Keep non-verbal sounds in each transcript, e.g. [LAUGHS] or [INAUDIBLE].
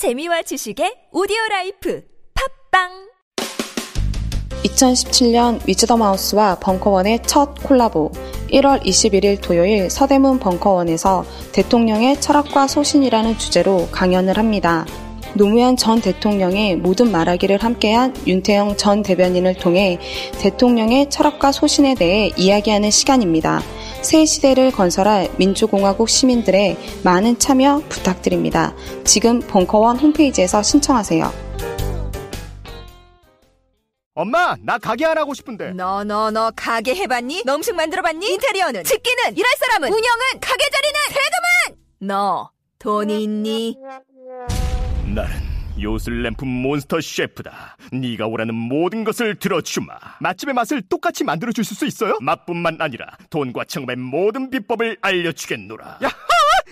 재미와 지식의 오디오 life 팟빵 2017년 위즈덤하우스와 벙커원의 첫 콜라보 1월 21일 토요일 서대문 벙커원에서 대통령의 철학과 소신이라는 주제로 강연을 합니다. 노무현 전 대통령의 모든 말하기를 함께한 윤태영 전 대변인을 통해 대통령의 철학과 소신에 대해 이야기하는 시간입니다. 새 시대를 건설할 민주공화국 시민들의 많은 참여 부탁드립니다. 지금 벙커원 홈페이지에서 신청하세요. 엄마, 나 가게 안 하고 싶은데. 너 너 너 가게 해봤니? 너 음식 만들어봤니? 인테리어는? 집기는? 일할 사람은? 운영은? 가게 자리는? 세금은? 너 돈이 있니? 나는 요술램프 몬스터 셰프다. 네가 원하는 모든 것을 들어주마. 맛집의 맛을 똑같이 만들어줄 수 있어요? 맛뿐만 아니라 돈과 청음의 모든 비법을 알려주겠노라. 야하!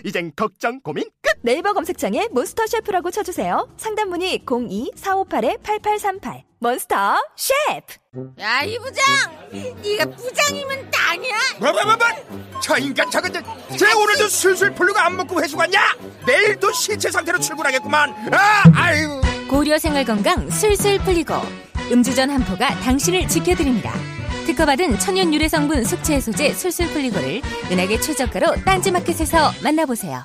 이젠 걱정 고민 끝. 네이버 검색창에 몬스터 셰프라고 쳐주세요. 상담 문의 02-458-8838 몬스터 셰프. 야, 이 부장! 네가 부장이면 땅이야? 뭐, 뭐, 뭐, 뭐? 저 인간 저거 저, 쟤 오늘도 술술 풀리고 안 먹고 회수 갔냐? 내일도 시체 상태로 출근하겠구만. 아, 아유. 고려 생활 건강 술술 풀리고 음주전 한포가 당신을 지켜드립니다. 특허받은 천연 유래 성분 숙취 해소제 술술 풀리고를 은하계 최저가로 딴지마켓에서 만나보세요.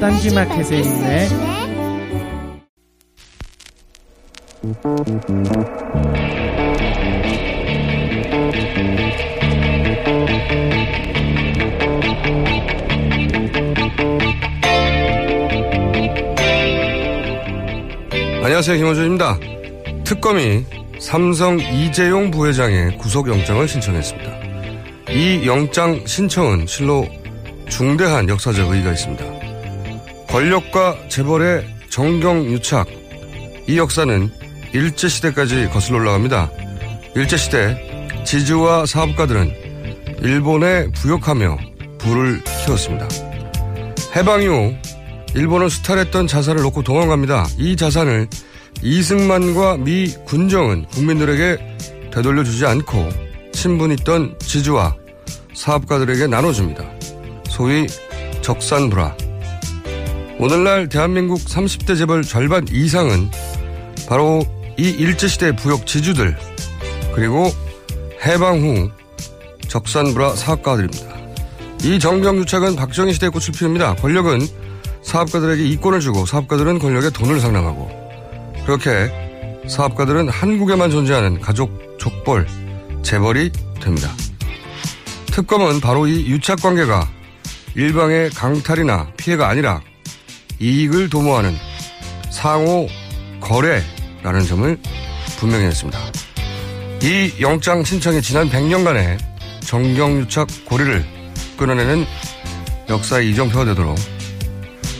딴지마켓에 있네 안녕하세요. 김원준입니다. 특검이 삼성 이재용 부회장의 구속영장을 신청했습니다. 이 영장 신청은 실로 중대한 역사적 의의가 있습니다. 권력과 재벌의 정경유착. 이 역사는 일제시대까지 거슬러 올라갑니다. 일제시대 지주와 사업가들은 일본에 부역하며 부를 키웠습니다. 해방 이후 일본은 수탈했던 자산을 놓고 도망갑니다. 이 자산을 이승만과 미 군정은 국민들에게 되돌려주지 않고 친분 있던 지주와 사업가들에게 나눠줍니다. 소위 적산불화. 오늘날 대한민국 30대 재벌 절반 이상은 바로 이 일제시대 부역 지주들 그리고 해방 후 적산불화 사업가들입니다. 이 정경유착은 박정희 시대의 꽃을 피웁니다. 권력은 사업가들에게 이권을 주고 사업가들은 권력에 돈을 상납하고 그렇게 사업가들은 한국에만 존재하는 가족 족벌 재벌이 됩니다. 특검은 바로 이 유착 관계가 일방의 강탈이나 피해가 아니라 이익을 도모하는 상호 거래라는 점을 분명히 했습니다. 이 영장 신청이 지난 100년간의 정경유착 고리를 끊어내는 역사의 이정표가 되도록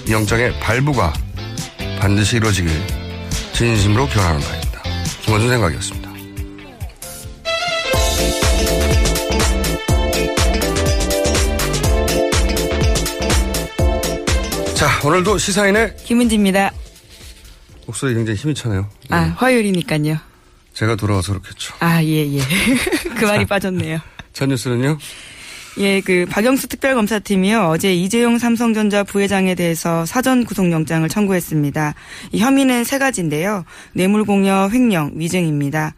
이 영장의 발부가 반드시 이루어지길 진심으로 기원하는 바입니다. 김원준 생각이었습니다. 오늘도 시사인의 김은지입니다. 목소리 굉장히 힘이 차네요. 아, 화요일이니까요. 제가 돌아와서 그렇겠죠. 아, 예, 예. [LAUGHS] 그 말이 빠졌네요. 첫 뉴스는요? 예, 그 박영수 특별검사팀이요 어제 이재용 삼성전자 부회장에 대해서 사전 구속영장을 청구했습니다. 이 혐의는 세 가지인데요. 뇌물공여, 횡령, 위증입니다.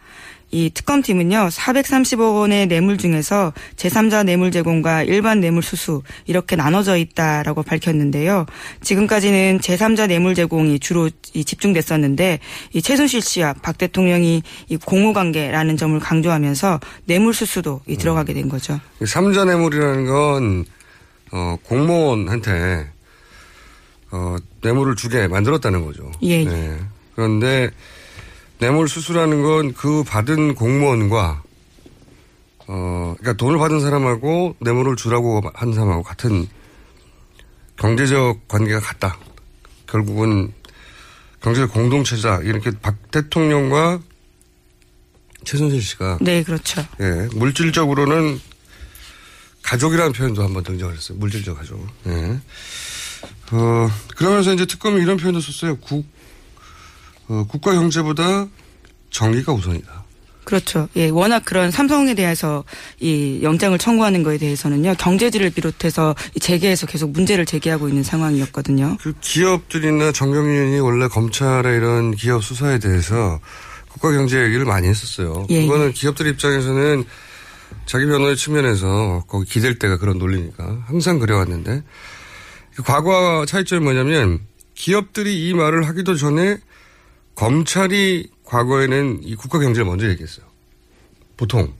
이 특검팀은요, 430억 원의 뇌물 중에서 제3자 뇌물 제공과 일반 뇌물 수수 이렇게 나눠져 있다라고 밝혔는데요. 지금까지는 제3자 뇌물 제공이 주로 집중됐었는데 이 최순실 씨와 박 대통령이 이 공모 관계라는 점을 강조하면서 뇌물 수수도 이 들어가게 된 거죠. 3자 뇌물이라는 건 어, 공무원한테 어, 뇌물을 주게 만들었다는 거죠. 예. 네. 그런데 뇌물 수수라는 건 그 받은 공무원과 어 그러니까 돈을 받은 사람하고 뇌물을 주라고 한 사람하고 같은 경제적 관계가 같다. 결국은 경제적 공동체자 이렇게 박 대통령과 최순실 씨가 네, 그렇죠. 예, 물질적으로는 가족이라는 표현도 한번 등장을 했어요. 물질적 가족. 예. 어, 그러면서 이제 특검이 이런 표현도 썼어요. 국, 어, 국가 경제보다 정의가 우선이다. 그렇죠. 예, 워낙 그런 삼성에 대해서 이 영장을 청구하는 거에 대해서는요, 경제지를 비롯해서 이 재계에서 계속 문제를 제기하고 있는 상황이었거든요. 그 기업들이나 정경련이 원래 검찰의 이런 기업 수사에 대해서 국가 경제 얘기를 많이 했었어요. 예, 그거는 기업들 입장에서는 자기 변호의 측면에서 거기 기댈 때가 그런 논리니까 항상 그래왔는데 그 과거와 차이점이 뭐냐면 기업들이 이 말을 하기도 전에 검찰이 과거에는 이 국가 경제를 먼저 얘기했어요. 보통.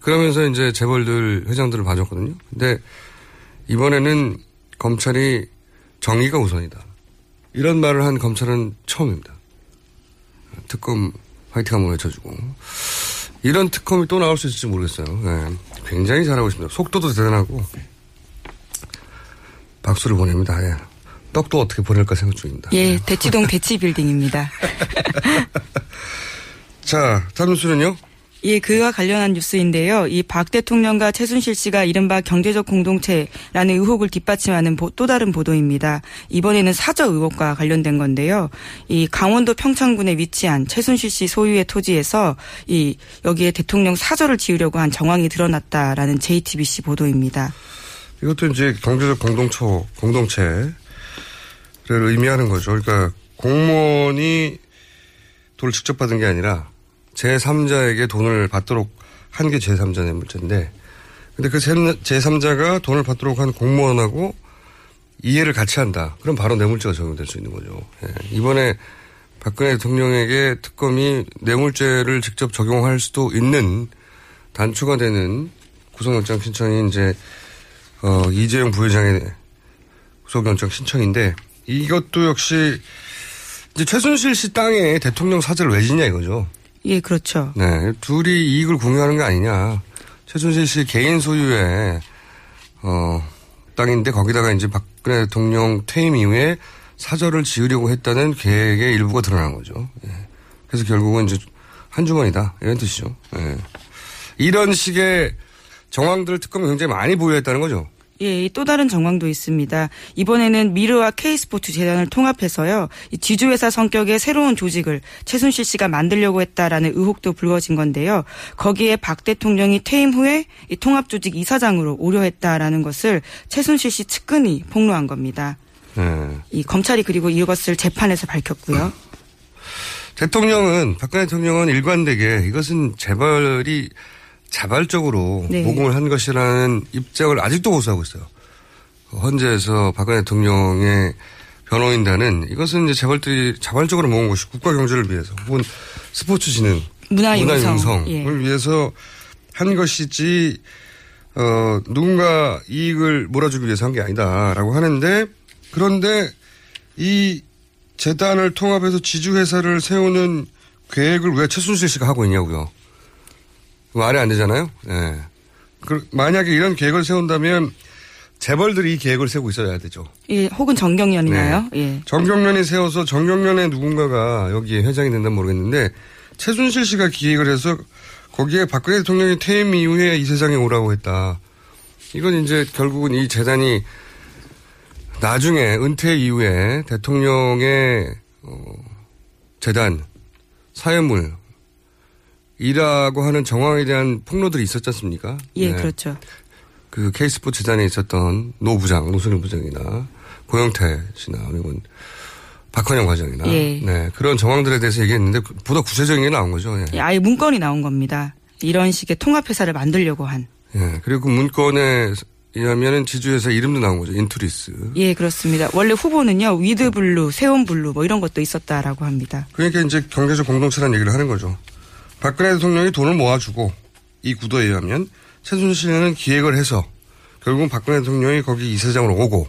그러면서 이제 재벌들 회장들을 봐줬거든요. 근데 이번에는 검찰이 정의가 우선이다. 이런 말을 한 검찰은 처음입니다. 특검 화이팅 한번 외쳐주고. 이런 특검이 또 나올 수 있을지 모르겠어요. 네. 굉장히 잘하고 있습니다. 속도도 대단하고. 박수를 보냅니다. 예. 떡도 어떻게 보낼까 생각 중입니다. 예, 대치동 대치 빌딩입니다. [LAUGHS] 자, 다음 뉴스는요? 예, 그와 관련한 뉴스인데요. 이 박 대통령과 최순실 씨가 이른바 경제적 공동체라는 의혹을 뒷받침하는 보- 또 다른 보도입니다. 이번에는 사저 의혹과 관련된 건데요. 이 강원도 평창군에 위치한 최순실 씨 소유의 토지에서 이 여기에 대통령 사저를 지으려고 한 정황이 드러났다라는 JTBC 보도입니다. 이것도 이제 경제적 공동체, 공동체 를 의미하는 거죠. 그러니까 공무원이 돈을 직접 받은 게 아니라 제3자에게 돈을 받도록 한 게 제3자 뇌물죄인데 근데 그 제3자가 돈을 받도록 한 공무원하고 이해를 같이 한다. 그럼 바로 뇌물죄가 적용될 수 있는 거죠. 예. 이번에 박근혜 대통령에게 특검이 뇌물죄를 직접 적용할 수도 있는 단추가 되는 구속영장 신청이 이제 어, 이재용 부회장의 구속영장 신청인데 이것도 역시 이제 최순실 씨 땅에 대통령 사저를 왜 짓냐 이거죠. 예, 그렇죠. 네, 둘이 이익을 공유하는 게 아니냐. 최순실 씨 개인 소유의 어, 땅인데 거기다가 이제 박근혜 대통령 퇴임 이후에 사저를 지으려고 했다는 계획의 일부가 드러난 거죠. 예. 그래서 결국은 이제 한 주머니다 이런 뜻이죠. 예. 이런 식의 정황들을 특검이 굉장히 많이 보유했다는 거죠. 예, 또 다른 정황도 있습니다. 이번에는 미르와 K스포츠 재단을 통합해서요. 이 지주회사 성격의 새로운 조직을 최순실 씨가 만들려고 했다라는 의혹도 불거진 건데요. 거기에 박 대통령이 퇴임 후에 이 통합조직 이사장으로 오려했다라는 것을 최순실 씨 측근이 폭로한 겁니다. 예. 이 검찰이 그리고 이것을 재판에서 밝혔고요. 대통령은 박근혜 대통령은 일관되게 이것은 재벌이 자발적으로 네. 모금을 한 것이라는 입장을 아직도 고수하고 있어요. 헌재에서 박근혜 대통령의 변호인단은 이것은 이제 재벌들이 자발적으로 모은 것이 국가 경제를 위해서 혹은 스포츠 진흥, 문화 융성. 융성을 예. 위해서 한 것이지 어, 누군가 이익을 몰아주기 위해서 한 게 아니다라고 하는데 그런데 이 재단을 통합해서 지주회사를 세우는 계획을 왜 최순실 씨가 하고 있냐고요. 말이 안 되잖아요. 예. 그, 만약에 이런 계획을 세운다면 재벌들이 이 계획을 세우고 있어야 되죠. 예, 혹은 정경련이나요? 예. 정경련이 세워서 정경련의 누군가가 여기에 회장이 된다면 모르겠는데 최순실 씨가 기획을 해서 거기에 박근혜 대통령이 퇴임 이후에 이 세상에 오라고 했다. 이건 이제 결국은 이 재단이 나중에 은퇴 이후에 대통령의 어, 재단 사회물 이라고 하는 정황에 대한 폭로들이 있었지 않습니까? 예, 네. 그렇죠. 그 K스포츠 재단에 있었던 노 부장, 노선일 부장이나 고영태 씨나 아니면 박헌영 과장이나 예. 네, 그런 정황들에 대해서 얘기했는데 그- 보다 구체적인 게 나온 거죠. 예. 예, 아예 문건이 나온 겁니다. 이런 식의 통합회사를 만들려고 한. 예, 그리고 그 문건에 의하면은 지주회사 이름도 나온 거죠. 인투리스. 예, 그렇습니다. 원래 후보는요, 위드블루, 세온블루 뭐 이런 것도 있었다라고 합니다. 그러니까 이제 경제적 공동체라는 얘기를 하는 거죠. 박근혜 대통령이 돈을 모아주고 이 구도에 의하면 최순실은 기획을 해서 결국은 박근혜 대통령이 거기 이사장으로 오고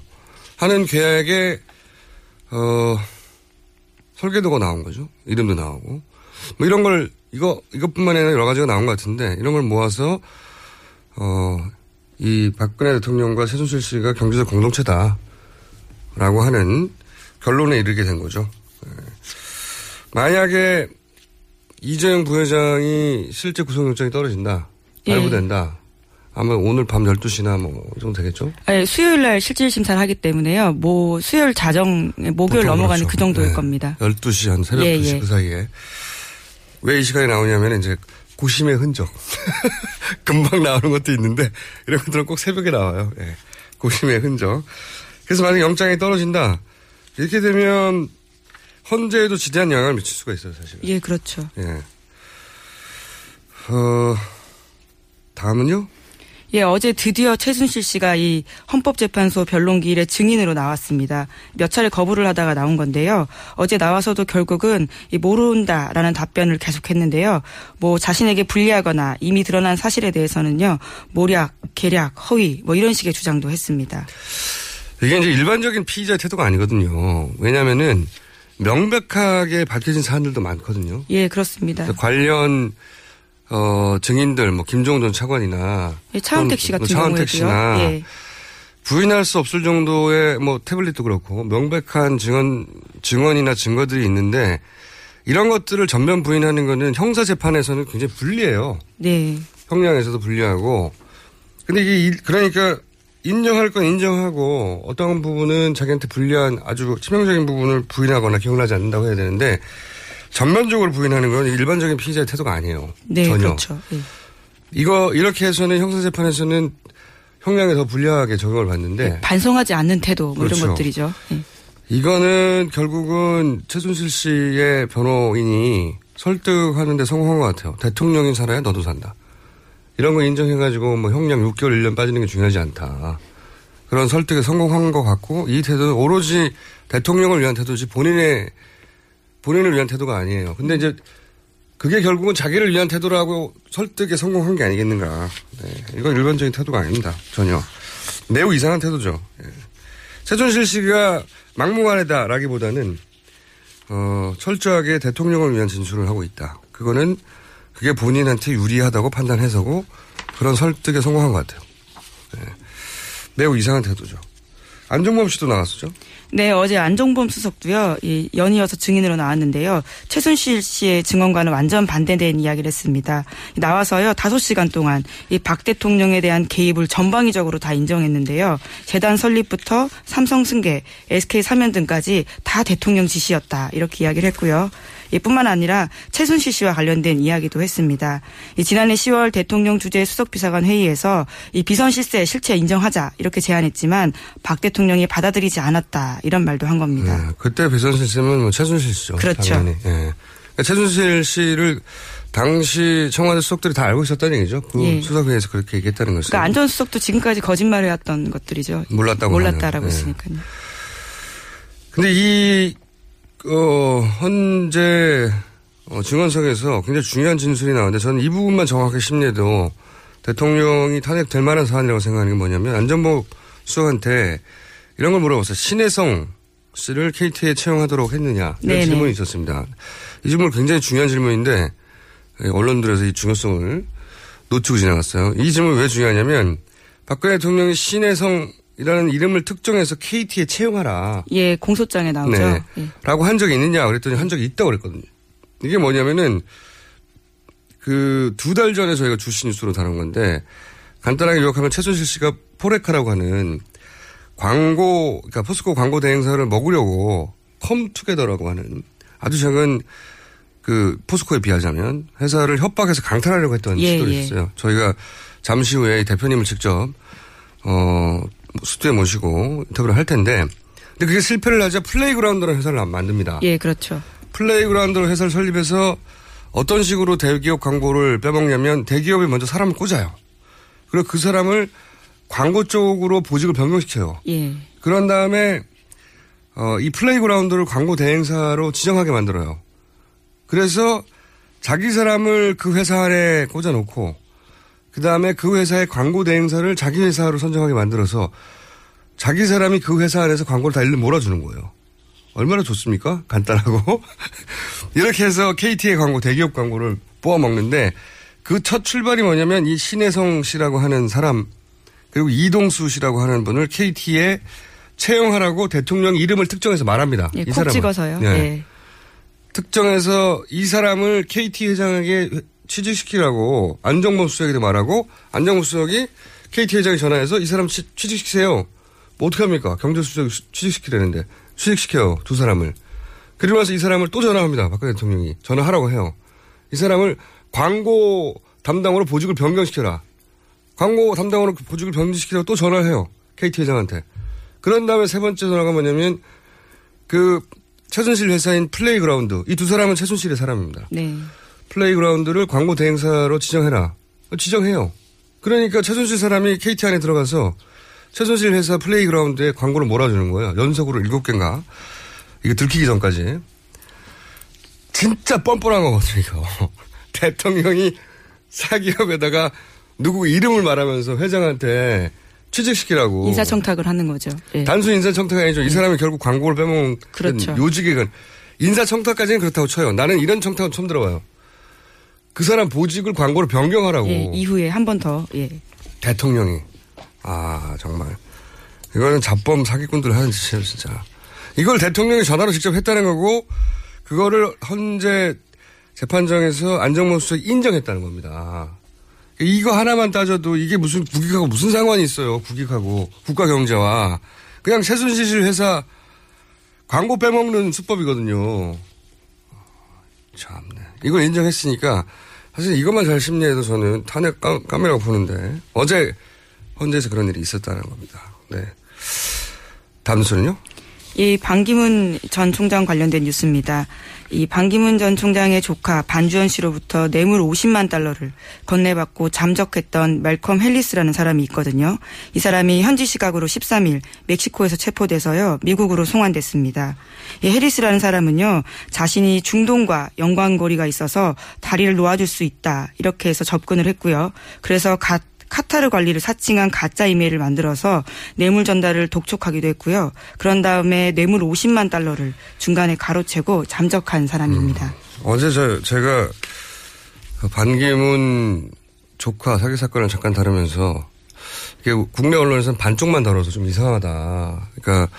하는 계획에 어 설계도가 나온 거죠. 이름도 나오고 뭐 이런 걸 이거 이것뿐만 아니라 여러 가지가 나온 것 같은데 이런 걸 모아서 어 이 박근혜 대통령과 최순실 씨가 경제적 공동체다라고 하는 결론에 이르게 된 거죠. 예. 만약에 이재용 부회장이 실제 구속영장이 떨어진다. 예. 발부된다. 아마 오늘 밤 12시나 뭐, 이 정도 되겠죠? 네, 수요일 날 실질 심사를 하기 때문에요. 뭐 수요일 자정 목요일 보통 넘어가는 그렇죠. 그 정도일 네. 겁니다. 12시 한 새벽 예, 2시 예. 그 사이에. 왜 이 시간에 나오냐면 이제 고심의 흔적. [LAUGHS] 금방 나오는 것도 있는데 이런 것들은 꼭 새벽에 나와요. 예. 고심의 흔적. 그래서 만약 영장이 떨어진다. 이렇게 되면 헌재에도 지대한 영향을 미칠 수가 있어요, 사실. 예, 그렇죠. 예. 어, 다음은요? 예, 어제 드디어 최순실 씨가 이 헌법재판소 변론기일에 증인으로 나왔습니다. 몇 차례 거부를 하다가 나온 건데요. 어제 나와서도 결국은 이 모른다라는 답변을 계속했는데요. 뭐 자신에게 불리하거나 이미 드러난 사실에 대해서는요. 모략, 계략, 허위 뭐 이런 식의 주장도 했습니다. 이게 이제 일반적인 피의자 태도가 아니거든요. 왜냐면은 명백하게 밝혀진 사안들도 많거든요. 예, 그렇습니다. 관련 어, 증인들, 뭐, 김종훈 전 차관이나. 예, 차은택 씨 같은 차은택. 씨나. 예. 부인할 수 없을 정도의 뭐, 태블릿도 그렇고, 명백한 증언, 증언이나 증거들이 있는데, 이런 것들을 전면 부인하는 거는 형사 재판에서는 굉장히 불리해요. 네. 형량에서도 불리하고. 근데 이게, 일- 그러니까, 인정할 건 인정하고, 어떤 부분은 자기한테 불리한 아주 치명적인 부분을 부인하거나 기억나지 않는다고 해야 되는데, 전면적으로 부인하는 건 일반적인 피의자의 태도가 아니에요. 네, 전혀. 그렇죠. 예. 이거 이렇게 해서는 형사재판에서는 형량에 더 불리하게 적용을 받는데 반성하지 않는 태도 뭐 그렇죠. 이런 것들이죠. 예. 이거는 결국은 최순실 씨의 변호인이 설득하는데 성공한 것 같아요. 대통령이 살아야 너도 산다. 이런 거 인정해가지고 뭐 형량 6개월 1년 빠지는 게 중요하지 않다. 그런 설득에 성공한 것 같고 이 태도는 오로지 대통령을 위한 태도지 본인의 본인을 위한 태도가 아니에요. 근데 이제 그게 결국은 자기를 위한 태도라고 설득에 성공한 게 아니겠는가. 네, 이건 일반적인 태도가 아닙니다. 전혀. 매우 이상한 태도죠. 예. 최준실 씨가 막무가내다라기보다는 어, 철저하게 대통령을 위한 진술을 하고 있다. 그거는 그게 본인한테 유리하다고 판단해서고 그런 설득에 성공한 것 같아요. 예. 매우 이상한 태도죠. 안종범 씨도 나왔었죠. 네, 어제 안종범 수석도요, 이 연이어서 증인으로 나왔는데요. 최순실 씨의 증언과는 완전 반대된 이야기를 했습니다. 나와서요, 다섯 시간 동안 이 박 대통령에 대한 개입을 전방위적으로 다 인정했는데요. 재단 설립부터 삼성 승계, SK 사면 등까지 다 대통령 지시였다. 이렇게 이야기를 했고요. 이뿐만 아니라 최순실 씨와 관련된 이야기도 했습니다. 이 지난해 10월 대통령 주재 수석비서관 회의에서 이 비선 실세 실체 인정하자 이렇게 제안했지만 박 대통령이 받아들이지 않았다 이런 말도 한 겁니다. 예, 그때 비선실 씨는 뭐 최순실 씨죠. 그렇죠. 당연히. 예. 그러니까 최순실 씨를 당시 청와대 수석들이 다 알고 있었다는 얘기죠. 그 예. 수석회에서 그렇게 얘기했다는 것은. 그러니까 안전 수석도 지금까지 거짓말을 해왔던 것들이죠. 몰랐다고 몰랐다라고 예. 했으니까요. 근데 이, 어, 헌재, 어, 증언석에서 굉장히 중요한 진술이 나오는데 저는 이 부분만 정확하게 심리해도 대통령이 탄핵될 만한 사안이라고 생각하는 게 뭐냐면 안전복 수석한테 이런 걸 물어봤어요. 신혜성 씨를 KT에 채용하도록 했느냐. 이런 네네. 질문이 있었습니다. 이 질문 굉장히 중요한 질문인데 예, 언론들에서 이 중요성을 놓치고 지나갔어요. 이 질문이 왜 중요하냐면 박근혜 대통령이 신혜성 이라는 이름을 특정해서 KT에 채용하라. 예, 공소장에 나오죠. 네. 예. 라고 한 적이 있느냐 그랬더니 한 적이 있다고 그랬거든요. 이게 뭐냐면은 그 두 달 전에 저희가 주시 뉴스로 다룬 건데 간단하게 요약하면 최순실 씨가 포레카라고 하는 광고, 그러니까 포스코 광고 대행사를 먹으려고 컴투게더라고 하는 아주 작은 그 포스코에 비하자면 회사를 협박해서 강탈하려고 했던 예, 시도를 예. 했어요. 저희가 잠시 후에 이 대표님을 직접 어 스튜디오에 모시고 인터뷰를 할 텐데 근데 그게 실패를 하자 플레이그라운드라는 회사를 만듭니다. 예, 그렇죠. 플레이그라운드로 회사를 설립해서 어떤 식으로 대기업 광고를 빼먹냐면 대기업이 먼저 사람을 꽂아요. 그리고 그 사람을 광고 쪽으로 보직을 변경시켜요. 예. 그런 다음에 어, 이 플레이그라운드를 광고 대행사로 지정하게 만들어요. 그래서 자기 사람을 그 회사 안에 꽂아놓고 그 다음에 그 회사의 광고 대행사를 자기 회사로 선정하게 만들어서 자기 사람이 그 회사 안에서 광고를 다 일로 몰아주는 거예요. 얼마나 좋습니까? 간단하고. [LAUGHS] 이렇게 해서 KT의 광고, 대기업 광고를 뽑아 먹는데 그 첫 출발이 뭐냐면 이 신혜성 씨라고 하는 사람 그리고 이동수 씨라고 하는 분을 KT에 채용하라고 대통령 이름을 특정해서 말합니다. 예, 이콕 사람은. 찍어서요. 예. 예. 특정해서 이 사람을 KT 회장에게 취직시키라고 안정범 수석에게 말하고 안정범 수석이 KT 회장에 전화해서 이 사람 취, 취직시키세요. 뭐 어떻게 합니까? 경제수석이 수- 취직시키려는데 취직시켜요. 두 사람을. 그리고 나서 이 사람을 또 전화합니다. 박근혜 대통령이. 전화하라고 해요. 이 사람을 광고 담당으로 보직을 변경시켜라. 광고 담당으로 보직을 변경시키라고 또 전화를 해요. KT 회장한테. 그런 다음에 세 번째 전화가 뭐냐면 그 최순실 회사인 플레이그라운드. 이 두 사람은 최순실의 사람입니다. 네. 플레이그라운드를 광고 대행사로 지정해라. 지정해요. 그러니까 최순실 사람이 KT 안에 들어가서 최순실 회사 플레이그라운드에 광고를 몰아주는 거예요. 연속으로 일곱 개인가. 이거 들키기 전까지. 진짜 뻔뻔한 거거든요, 이거. [LAUGHS] 대통령이 사기업에다가 누구 이름을 말하면서 회장한테 취직시키라고. 인사청탁을 하는 거죠. 예. 단순 인사청탁이 아니죠. 이 사람이 결국 광고를 빼먹은 그렇죠. 요직에 인사청탁까지는 그렇다고 쳐요. 나는 이런 청탁은 처음 들어봐요. 그 사람 보직을 광고로 변경하라고. 예, 이후에 한 번 더. 예. 대통령이. 아, 정말. 이거는 잡범 사기꾼들 하는 짓이에요, 진짜. 이걸 대통령이 전화로 직접 했다는 거고, 그거를 헌재 재판정에서 안정범 수석이 인정했다는 겁니다. 이거 하나만 따져도 이게 무슨 국익하고 무슨 상관이 있어요, 국익하고. 국가 경제와. 그냥 최순실 회사 광고 빼먹는 수법이거든요. 참네. 이걸 인정했으니까 사실 이것만 잘 심리해도 저는 탄핵 깜, 깜이라고 보는데 어제 헌재에서 그런 일이 있었다는 겁니다. 네. 다음 뉴스는요? 이 반기문 전 총장 관련된 뉴스입니다. 이 반기문 전 총장의 조카 반주현 씨로부터 뇌물 50만 달러를 건네받고 잠적했던 멜컴 헬리스라는 사람이 있거든요. 이 사람이 현지 시각으로 13일 멕시코에서 체포돼서요 미국으로 송환됐습니다. 이 헬리스라는 사람은요 자신이 중동과 연관고리가 있어서 다리를 놓아줄 수 있다 이렇게 해서 접근을 했고요. 그래서 갓 카타르 관리를 사칭한 가짜 이메일을 만들어서 뇌물 전달을 독촉하기도 했고요. 그런 다음에 뇌물 50만 달러를 중간에 가로채고 잠적한 사람입니다. 어제 저, 제가 그 반기문 조카 사기 사건을 잠깐 다루면서 이게 국내 언론에서는 반쪽만 다뤄서 좀 이상하다. 그러니까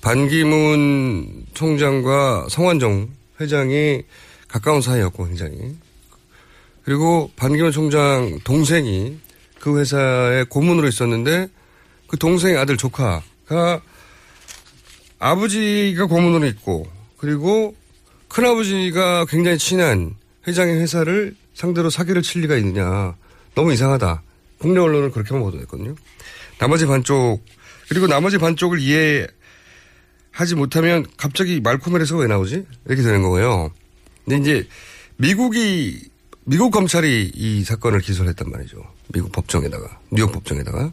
반기문 총장과 성완종 회장이 가까운 사이였고 굉장히 그리고 반기문 총장 동생이 그 회사의 고문으로 있었는데 그 동생의 아들 조카가 아버지가 고문으로 있고 그리고 큰아버지가 굉장히 친한 회장의 회사를 상대로 사기를 칠 리가 있느냐. 너무 이상하다. 국내 언론은 그렇게만 보도했거든요. 나머지 반쪽 그리고 나머지 반쪽을 이해하지 못하면 갑자기 말코멜에서 왜 나오지? 이렇게 되는 거예요. 근데 이제 미국이 미국 검찰이 이 사건을 기소를 했단 말이죠. 미국 법정에다가 뉴욕 법정에다가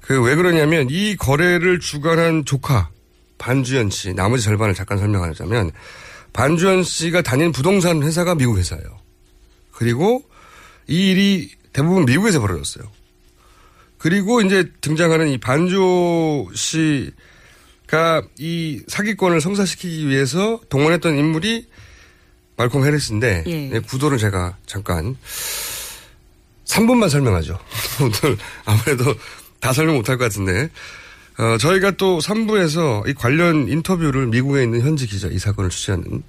그 왜 그러냐면 이 거래를 주관한 조카 반주현 씨 나머지 절반을 잠깐 설명하자면 반주현 씨가 다니는 부동산 회사가 미국 회사예요. 그리고 이 일이 대부분 미국에서 벌어졌어요. 그리고 이제 등장하는 이 반주 씨가 이 사기권을 성사시키기 위해서 동원했던 인물이 말콤 해리스인데 예. 네, 구도를 제가 잠깐 3분만 설명하죠. [LAUGHS] 오늘 아무래도 다 설명 못할 것 같은데 어, 저희가 또 3부에서 이 관련 인터뷰를 미국에 있는 현지 기자 이 사건을 취재하는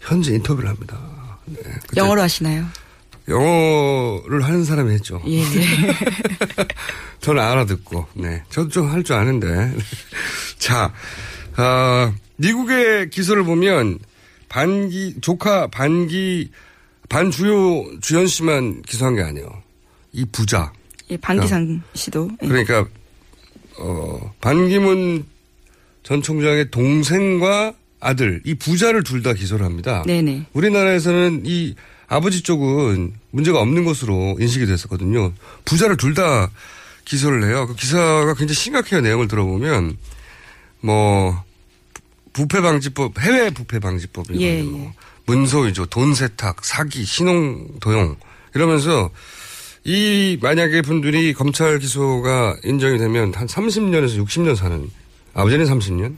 현지 인터뷰를 합니다. 네, 영어로 하시나요? 영어를 하는 사람이 했죠. 예. [LAUGHS] 저는 알아듣고, 네. 저도 좀 할 줄 아는데. [LAUGHS] 자, 어, 미국의 기소를 보면 반기, 조카 반기, 반주요 주현 씨만 기소한 게 아니에요. 이 부자. 예, 반기상 씨도. 예. 그러니까, 어, 반기문 전 총장의 동생과 아들, 이 부자를 둘 다 기소를 합니다. 네네. 우리나라에서는 이 아버지 쪽은 문제가 없는 것으로 인식이 됐었거든요. 부자를 둘 다 기소를 해요. 그 기사가 굉장히 심각해요. 내용을 들어보면 뭐 부패 방지법, 해외 부패 방지법 예, 이런 거, 예. 문서 위조, 돈 세탁, 사기, 신용 도용 이러면서 이 만약에 분들이 검찰 기소가 인정이 되면 한 30년에서 60년 사는 아버지는 30년,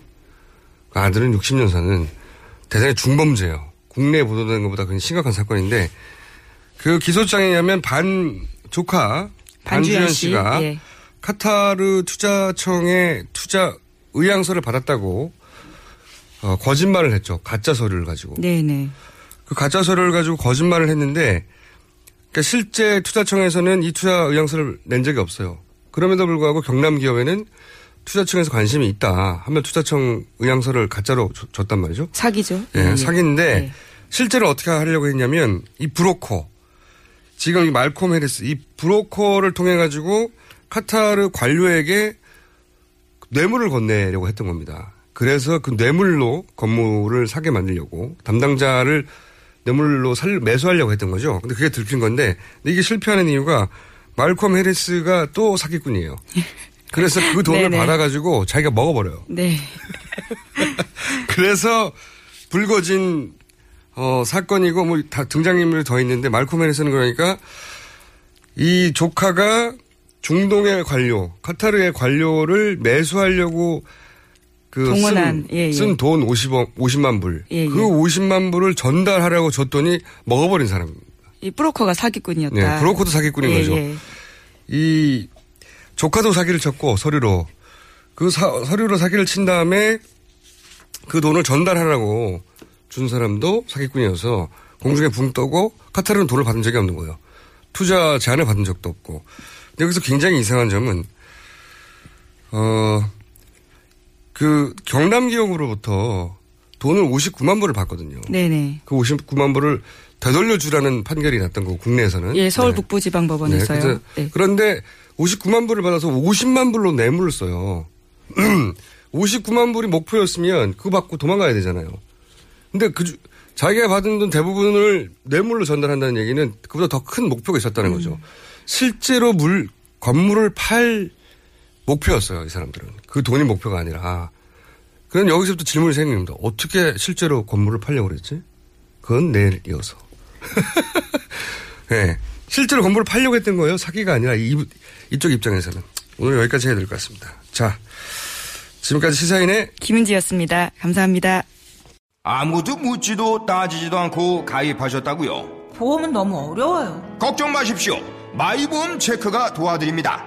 그 아들은 60년 사는 대단히 중범죄예요. 국내에 보도되는 것보다 굉장히 심각한 사건인데 그 기소장에 의하면 반 조카 반주현 씨가 예. 카타르 투자청의 투자 의향서를 받았다고 어, 거짓말을 했죠. 가짜 서류를 가지고. 네네. 그 가짜 서류를 가지고 거짓말을 했는데 그러니까 실제 투자청에서는 이 투자 의향서를 낸 적이 없어요. 그럼에도 불구하고 경남 기업에는 투자청에서 관심이 있다 하면 투자청 의향서를 가짜로 줘- 줬단 말이죠. 사기죠. 예, 예. 사기인데 네. 실제로 어떻게 하려고 했냐면 이 브로커 지금 이 말콤 해리스 이 브로커를 통해 가지고 카타르 관료에게 뇌물을 건네려고 했던 겁니다. 그래서 그 뇌물로 건물을 사게 만들려고 담당자를 뇌물로 살, 매수하려고 했던 거죠. 근데 그게 들킨 건데 이게 실패하는 이유가 말콤 해리스가 또 사기꾼이에요. [LAUGHS] 그래서 그 돈을. 받아가지고 자기가 먹어버려요. 네. [LAUGHS] 그래서 불거진 어, 사건이고 뭐 다 등장인물이 더 있는데 말콤 해리스는 그러니까 이 조카가 중동의 관료, 카타르의 관료를 매수하려고 그 동원한, 예, 예. 쓴 돈 50억, 50만 불. 예, 예. 그 50만 불을 전달하려고 줬더니 먹어버린 사람입니다. 이 브로커가 사기꾼이었다. 네, 브로커도 사기꾼인 예, 거죠. 예. 이 조카도 사기를 쳤고 서류로 그 사- 서류로 사기를 친 다음에 그 돈을 전달하라고 준 사람도 사기꾼이어서 공중에 붕 떠고 카타르는 돈을 받은 적이 없는 거예요. 투자 제안을 받은 적도 없고. 근데 여기서 굉장히 이상한 점은 어 그 경남 기업으로부터 돈을 59만 불을 받거든요. 네네. 그 59만 불을 되돌려 주라는 판결이 났던 거고 국내에서는. 예, 서울 네. 북부지방법원에서요. 네, 네. 그런데 59만 불을 받아서 50만 불로 뇌물을 써요. [CLEARS THROAT] 59만 불이 목표였으면 그거 받고 도망가야 되잖아요. 근데 그 주- 자기가 받은 돈 대부분을 뇌물로 전달한다는 얘기는 그보다 더 큰 목표가 있었다는 음. 거죠. 실제로 물 건물을 팔 목표였어요, 이 사람들은. 그 돈이 목표가 아니라. 그럼 여기서부터 질문이 생깁니다. 어떻게 실제로 건물을 팔려고 그랬지? 그건 내일 이어서. [LAUGHS] 네. 실제로 건물을 팔려고 했던 거예요. 사기가 아니라 이, 이쪽 입장에서는. 오늘 여기까지 해야 될 것 같습니다. 자. 지금까지 시사인의 김은지였습니다. 감사합니다. 아무도 묻지도 따지지도 않고 가입하셨다고요? 보험은 너무 어려워요. 걱정 마십시오. 마이보험 체크가 도와드립니다.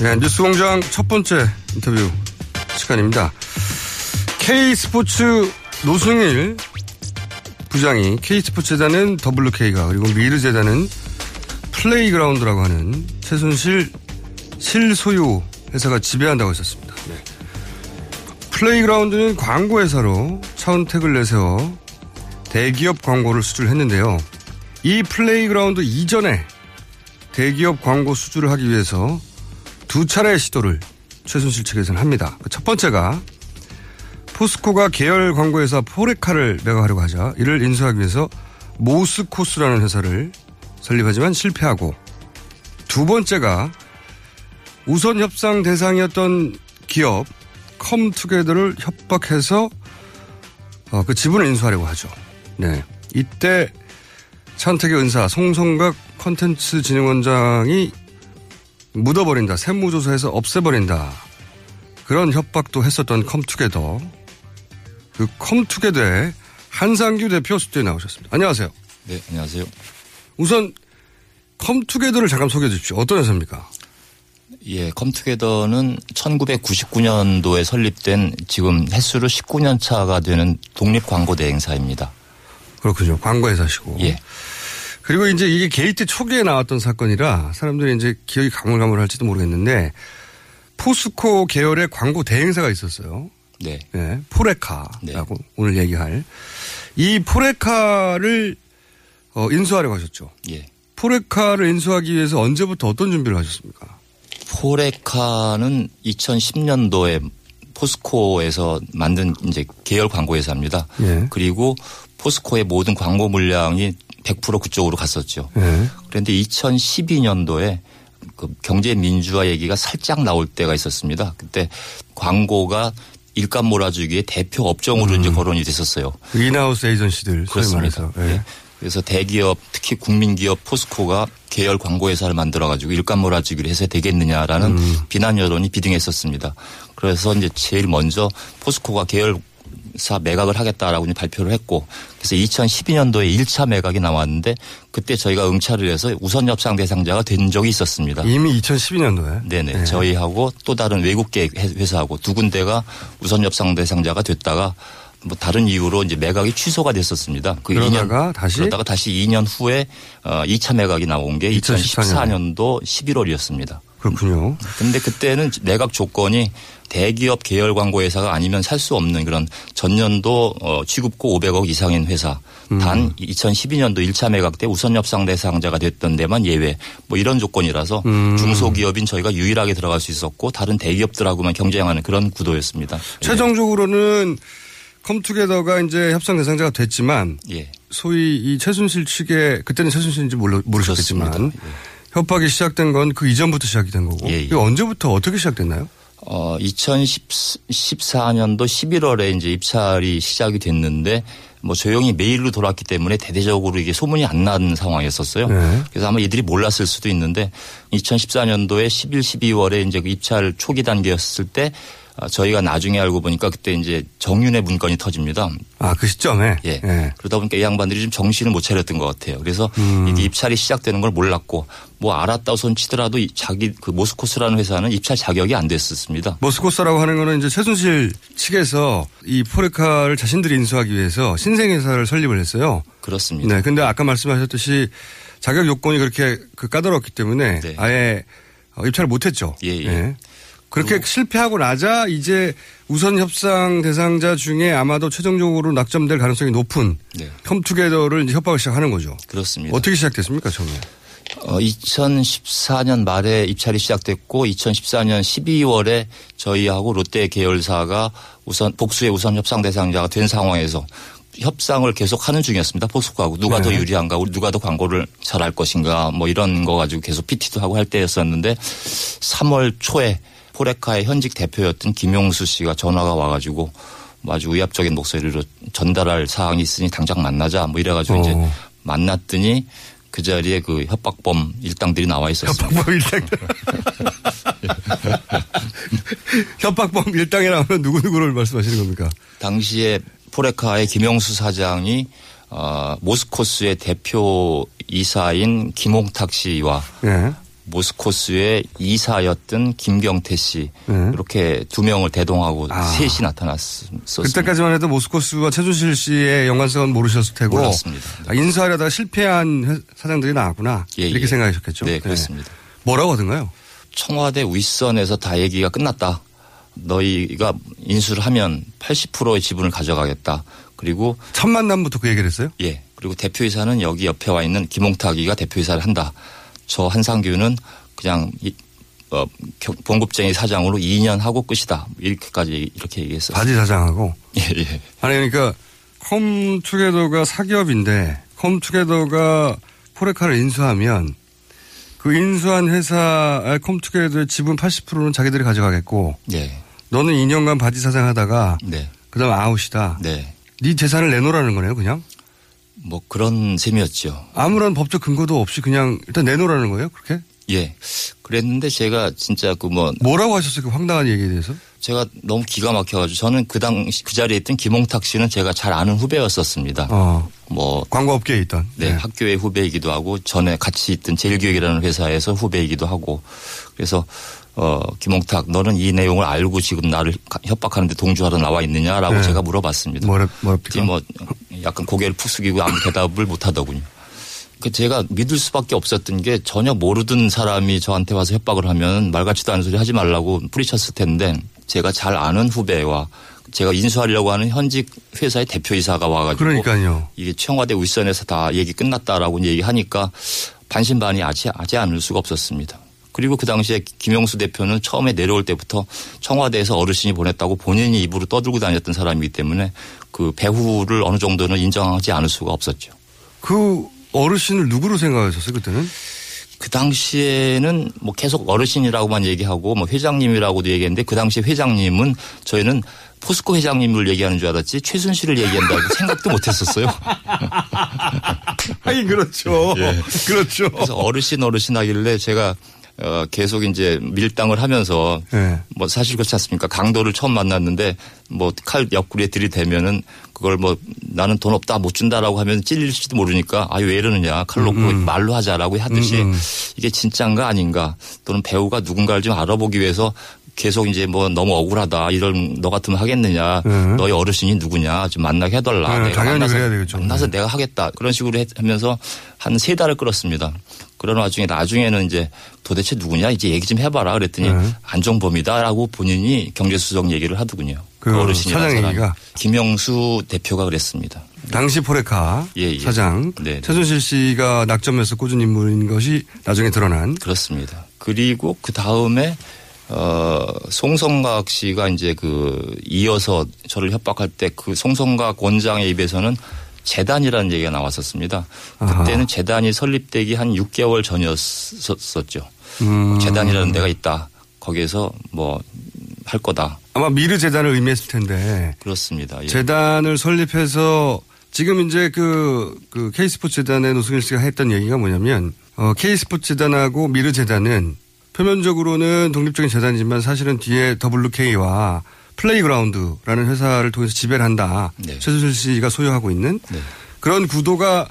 네, 뉴스공장 첫 번째 인터뷰 시간입니다. K스포츠 노승일 부장이 K스포츠 재단은 WK가 그리고 미르 재단은 플레이그라운드라고 하는 최순실 실소유 회사가 지배한다고 했었습니다. 네. 플레이그라운드는 광고 회사로 차은택을 내세워 대기업 광고를 수주했는데요. 이 플레이그라운드 이전에 대기업 광고 수주를 하기 위해서 두 차례의 시도를 최순실 측에서는 합니다. 그첫 번째가 포스코가 계열 광고회사 포레카를 매각하려고 하자 이를 인수하기 위해서 모스코스라는 회사를 설립하지만 실패하고 두 번째가 우선 협상 대상이었던 기업 컴투게더를 협박해서 어, 그 지분을 인수하려고 하죠. 네. 이때 차은택의 은사 송성각 컨텐츠 진흥원장이 묻어버린다. 세무조사에서 없애버린다. 그런 협박도 했었던 컴투게더. 그 컴투게더의 한상규 대표 스튜디오에 나오셨습니다. 안녕하세요. 네, 안녕하세요. 우선 컴투게더를 잠깐 소개해 주십시오. 어떤 회사입니까? 예, 컴투게더는 1999년도에 설립된 지금 횟수로 19년 차가 되는 독립 광고 대행사입니다. 그렇군요. 광고 회사시고. 예. 그리고 이제 이게 게이트 초기에 나왔던 사건이라 사람들이 이제 기억이 가물가물할지도 모르겠는데 포스코 계열의 광고 대행사가 있었어요. 네. 예, 포레카라고 오늘 얘기할 이 포레카를 어, 인수하려고 하셨죠. 예. 포레카를 인수하기 위해서 언제부터 어떤 준비를 하셨습니까? 포레카는 2010년도에 포스코에서 만든 이제 계열 광고 회사입니다. 예. 그리고 포스코의 모든 광고 물량이 100% 그쪽으로 갔었죠. 예. 그런데 2012년도에 그 경제 민주화 얘기가 살짝 나올 때가 있었습니다. 그때 광고가 일감 몰아주기에 대표 업종으로 이제 거론이 됐었어요. 인하우스 에이전시들 그렇습니다. 예. 예. 그래서 대기업 특히 국민기업 포스코가 계열 광고회사를 만들어가지고 일감 몰아주기를 해서 되겠느냐라는 음. 비난 여론이 비등했었습니다. 그래서 이제 제일 먼저 포스코가 계열 사 매각을 하겠다라고 이제 발표를 했고 그래서 2012년도에 1차 매각이 나왔는데 그때 저희가 응찰을 해서 우선 협상 대상자가 된 적이 있었습니다. 이미 2012년도에. 네네. 네. 저희하고 또 다른 외국계 회사하고 두 군데가 우선 협상 대상자가 됐다가 뭐 다른 이유로 이제 매각이 취소가 됐었습니다. 그 그러다가 2년 다시? 그러다가 다시 2년 후에 어 2차 매각이 나온 게2014 2014년도 11월이었습니다. 그렇군요. 근데 그때는 매각 조건이 대기업 계열 광고 회사가 아니면 살 수 없는 그런 전년도 어 취급고 500억 이상인 회사 음. 단 2012년도 1차 매각 때 우선 협상 대상자가 됐던 데만 예외 뭐 이런 조건이라서 음. 중소기업인 저희가 유일하게 들어갈 수 있었고 다른 대기업들하고만 경쟁하는 그런 구도였습니다. 최종적으로는 컴투게더가 이제 협상 대상자가 됐지만 예. 소위 이 최순실 측에 그때는 최순실인지 몰라, 모르셨겠지만 협박이 시작된 건 그 이전부터 시작이 된 거고 예, 예. 이게 언제부터 어떻게 시작됐나요? 어, 2014년도 11월에 이제 입찰이 시작이 됐는데 뭐 조용히 메일로 돌았기 때문에 대대적으로 이게 소문이 안 난 상황이었었어요. 네. 그래서 아마 이들이 몰랐을 수도 있는데 2014년도에 11, 12월에 이제 그 입찰 초기 단계였을 때 아, 저희가 나중에 알고 보니까 그때 이제 정윤의 문건이 터집니다. 아, 그 시점에? 예. 예. 그러다 보니까 이 양반들이 좀 정신을 못 차렸던 것 같아요. 그래서 음. 이게 입찰이 시작되는 걸 몰랐고 뭐 알았다고 손 치더라도 이 자기 그 모스코스라는 회사는 입찰 자격이 안 됐었습니다. 모스코스라고 하는 거는 이제 최순실 측에서 이 포레카를 자신들이 인수하기 위해서 신생회사를 설립을 했어요. 그렇습니다. 네. 근데 아까 말씀하셨듯이 자격 요건이 그렇게 그 까다롭기 때문에 네. 아예 어, 입찰을 못했죠. 예, 예. 네. 그렇게 실패하고 나자 이제 우선 협상 대상자 중에 아마도 최종적으로 낙점될 가능성이 높은 네. 컴투게더를 협박을 시작하는 거죠. 그렇습니다. 어떻게 시작됐습니까, 처음에? 어, 2014년 말에 입찰이 시작됐고 2014년 12월에 저희하고 롯데 계열사가 우선 복수의 우선 협상 대상자가 된 상황에서 협상을 계속 하는 중이었습니다. 포스코하고 누가 더 네. 유리한가, 우리 누가 더 광고를 잘할 것인가, 뭐 이런 거 가지고 계속 PT도 하고 할 때였었는데 3월 초에 포레카의 현직 대표였던 김용수 씨가 전화가 와가지고 뭐 아주 의압적인 목소리로 전달할 사항이 있으니 당장 만나자 뭐 이래가지고 어. 이제 만났더니 그 자리에 그 협박범 일당들이 나와 있었습니다. 협박범 일당. [LAUGHS] 협박범 일당이라 하면 누구누구를 말씀하시는 겁니까? 당시에 포레카의 김용수 사장이 어, 모스코스의 대표 이사인 김홍탁 씨와 예. 모스코스의 이사였던 김경태 씨 네. 이렇게 두 명을 대동하고 아. 셋이 나타났었습니다. 그때까지만 해도 모스코스와 최준실 씨의 연관성은 모르셨을 테고 몰랐습니다. 아, 인수하려다가 실패한 회- 사장들이 나왔구나 예, 이렇게 예. 생각하셨겠죠. 네, 그렇습니다. 뭐라고 하던가요? 청와대 윗선에서 다 얘기가 끝났다. 너희가 인수를 하면 80%의 지분을 가져가겠다. 그리고 첫 만남부터 그 얘기를 했어요? 예. 그리고 대표이사는 여기 옆에 와 있는 김홍탁이가 대표이사를 한다. 저 한상규는 그냥 이, 어, 겨- 봉급쟁이 사장으로 2년 하고 끝이다. 이렇게까지 이렇게 얘기했어요. 바지 사장하고. 예, 예. 아니 그러니까 컴투게더가 사기업인데 컴투게더가 포레카를 인수하면 그 인수한 회사 컴투게더의 지분 80%는 자기들이 가져가겠고 예. 너는 2년간 바지 사장 하다가 네. 그다음 아웃이다. 네. 네 재산을 내놓으라는 거네요, 그냥. 뭐 그런 셈이었죠. 아무런 법적 근거도 없이 그냥 일단 내놓으라는 거예요, 그렇게? 예. 그랬는데 제가 진짜 그 뭐 뭐라고 하셨어요, 그 황당한 얘기에 대해서? 제가 너무 기가 막혀가지고 저는 그 당시 그 자리에 있던 김홍탁 씨는 제가 잘 아는 후배였었습니다. 어. 뭐 광고업계에 있던. 네, 학교의 후배이기도 하고 전에 같이 있던 제일교육이라는 회사에서 후배이기도 하고 그래서 어 김홍탁 너는 이 내용을 알고 지금 나를 가- 협박하는데 동조하러 나와 있느냐라고 네. 제가 물어봤습니다. 뭐라 뭐랍니까? 뭐 약간 고개를 푹 숙이고 아무 대답을 못 하더군요. 그 제가 믿을 수밖에 없었던 게 전혀 모르던 사람이 저한테 와서 협박을 하면 말 같지도 않은 소리 하지 말라고 뿌리쳤을 텐데 제가 잘 아는 후배와 제가 인수하려고 하는 현직 회사의 대표이사가 와가지고 그러니까요. 이게 청와대 윗선에서 다 얘기 끝났다라고 얘기하니까 반신반의 하지, 하지 않을 수가 없었습니다. 그리고 그 당시에 김영수 대표는 처음에 내려올 때부터 청와대에서 어르신이 보냈다고 본인이 입으로 떠들고 다녔던 사람이기 때문에 그 배후를 어느 정도는 인정하지 않을 수가 없었죠. 그 어르신을 누구로 생각하셨어요 그때는? 그 당시에는 뭐 계속 어르신이라고만 얘기하고 뭐 회장님이라고도 얘기했는데 그 당시 회장님은 저희는 포스코 회장님을 얘기하는 줄 알았지 최순실을 얘기한다고 [LAUGHS] 생각도 못 했었어요. [LAUGHS] 하긴 그렇죠. [LAUGHS] 예. 그렇죠. 그래서 어르신 어르신 하길래 제가 어 계속 이제 밀당을 하면서 네. 뭐 사실 그렇지 않습니까? 강도를 처음 만났는데 뭐 칼 옆구리에 들이대면은 그걸 뭐 나는 돈 없다 못 준다라고 하면 찔릴지도 모르니까 아유 왜 이러느냐 칼 놓고 음, 음. 말로 하자라고 하듯이 음, 음. 이게 진짜인가 아닌가 또는 배우가 누군가를 좀 알아보기 위해서 계속 이제 뭐 너무 억울하다 이런 너 같으면 하겠느냐 음. 너희 어르신이 누구냐 좀 만나게 해달라 네, 내가 만나서. 만나서 내가 하겠다 그런 식으로 했- 하면서 한 세 달을 끌었습니다. 그런 와중에 나중에는 이제 도대체 누구냐 이제 얘기 좀 해봐라 그랬더니 네. 안종범이다라고 본인이 경제수석 얘기를 하더군요. 그 사람이. 얘기가? 김영수 대표가 그랬습니다. 당시 포레카 예, 예. 사장 네. 최순실 씨가 낙점에서 꽂은 인물인 것이 나중에 드러난 그렇습니다. 그리고 그 다음에 어 송성각 씨가 이제 그 이어서 저를 협박할 때 그 송성각 원장의 입에서는 재단이라는 얘기가 나왔었습니다. 아하. 그때는 재단이 설립되기 한 6개월 전이었었죠. 음. 재단이라는 데가 있다. 거기에서 뭐 할 거다. 아마 미르 재단을 의미했을 텐데 그렇습니다. 예. 재단을 설립해서 지금 이제 그, 그 K스포츠 재단의 노승일 씨가 했던 얘기가 뭐냐면 어, K스포츠 재단하고 미르 재단은 표면적으로는 독립적인 재단이지만 사실은 뒤에 WK와 플레이그라운드라는 회사를 통해서 지배를 한다. 네. 최순실 씨가 소유하고 있는 네. 그런 구도가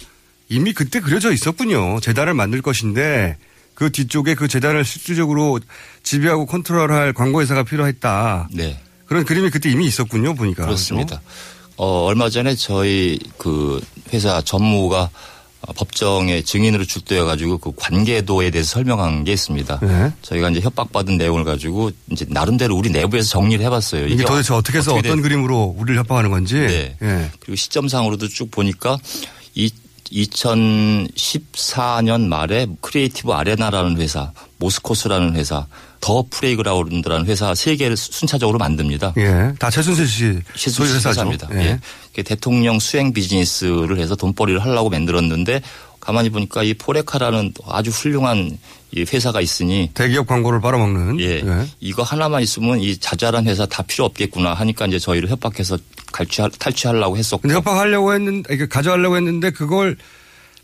이미 그때 그려져 있었군요. 재단을 만들 것인데 그 뒤쪽에 그 재단을 실질적으로 지배하고 컨트롤할 광고회사가 필요했다. 네. 그런 그림이 그때 이미 있었군요. 보니까. 그렇습니다. 어, 얼마 전에 저희 그 회사 전무가 어, 법정에 증인으로 출두해 가지고 그 관계도에 대해서 설명한 게 있습니다. 네. 저희가 이제 협박받은 내용을 가지고 이제 나름대로 우리 내부에서 정리를 해봤어요. 이게 도대체 어떻게 해서 어떻게 어떤 된- 그림으로 우리를 협박하는 건지. 네. 예. 그리고 시점상으로도 쭉 보니까 이 2014년 말에 크리에이티브 아레나라는 회사, 모스코스라는 회사, 더 플레이그라운드라는 회사 세 개를 순차적으로 만듭니다. 예. 다 최순실 씨 소유. 회사입니다. 예. 예. 대통령 수행 비즈니스를 해서 돈벌이를 하려고 만들었는데 가만히 보니까 이 포레카라는 아주 훌륭한 이 회사가 있으니 대기업 광고를 빨아먹는. 예. 이거 하나만 있으면 이 자잘한 회사 다 필요 없겠구나 하니까 이제 저희를 협박해서 갈취하, 탈취하려고 했었고. 협박하려고 했는데, 이게 가져가려고 했는데 그걸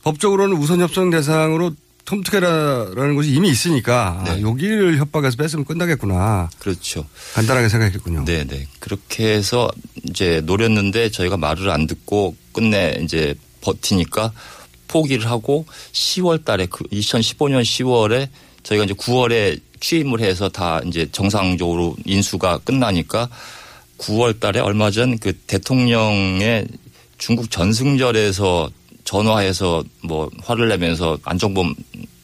법적으로는 우선 협상 대상으로 톰트게라라는 것이 이미 있으니까 아, 여기를 협박해서 뺐으면 끝나겠구나. 그렇죠. 간단하게 생각했겠군요. 네 네. 그렇게 해서 이제 노렸는데 저희가 말을 안 듣고 끝내 이제 버티니까 포기를 하고 10월 달에 그 2015년 10월에 저희가 이제 9월에 취임을 해서 다 이제 정상적으로 인수가 끝나니까 9월 달에 얼마 전 그 대통령의 중국 전승절에서 전화해서 뭐 화를 내면서 안정범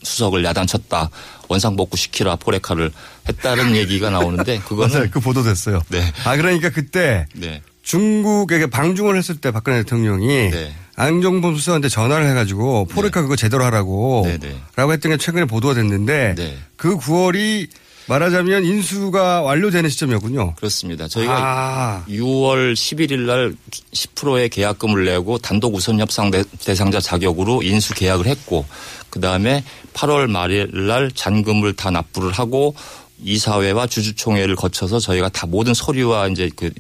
수석을 야단쳤다. 원상복구 시키라 포레카를 했다는 [LAUGHS] 얘기가 나오는데 그거는 맞아요. 그 보도됐어요. 네. 아, 그러니까 그때 네. 중국에게 방중을 했을 때 박근혜 대통령이 네. 안정범 수석한테 전화를 해가지고 포레카 그거 제대로 하라고 네, 라고 했던 게 최근에 보도가 됐는데 네. 그 9월이 말하자면 인수가 완료되는 시점이었군요. 그렇습니다. 저희가 아. 6월 11일 날 10%의 계약금을 내고 단독 우선 협상 대- 대상자 자격으로 인수 계약을 했고 그다음에 8월 말일 날 잔금을 다 납부를 하고 이사회와 주주총회를 거쳐서 저희가 다 모든 서류와 이제 그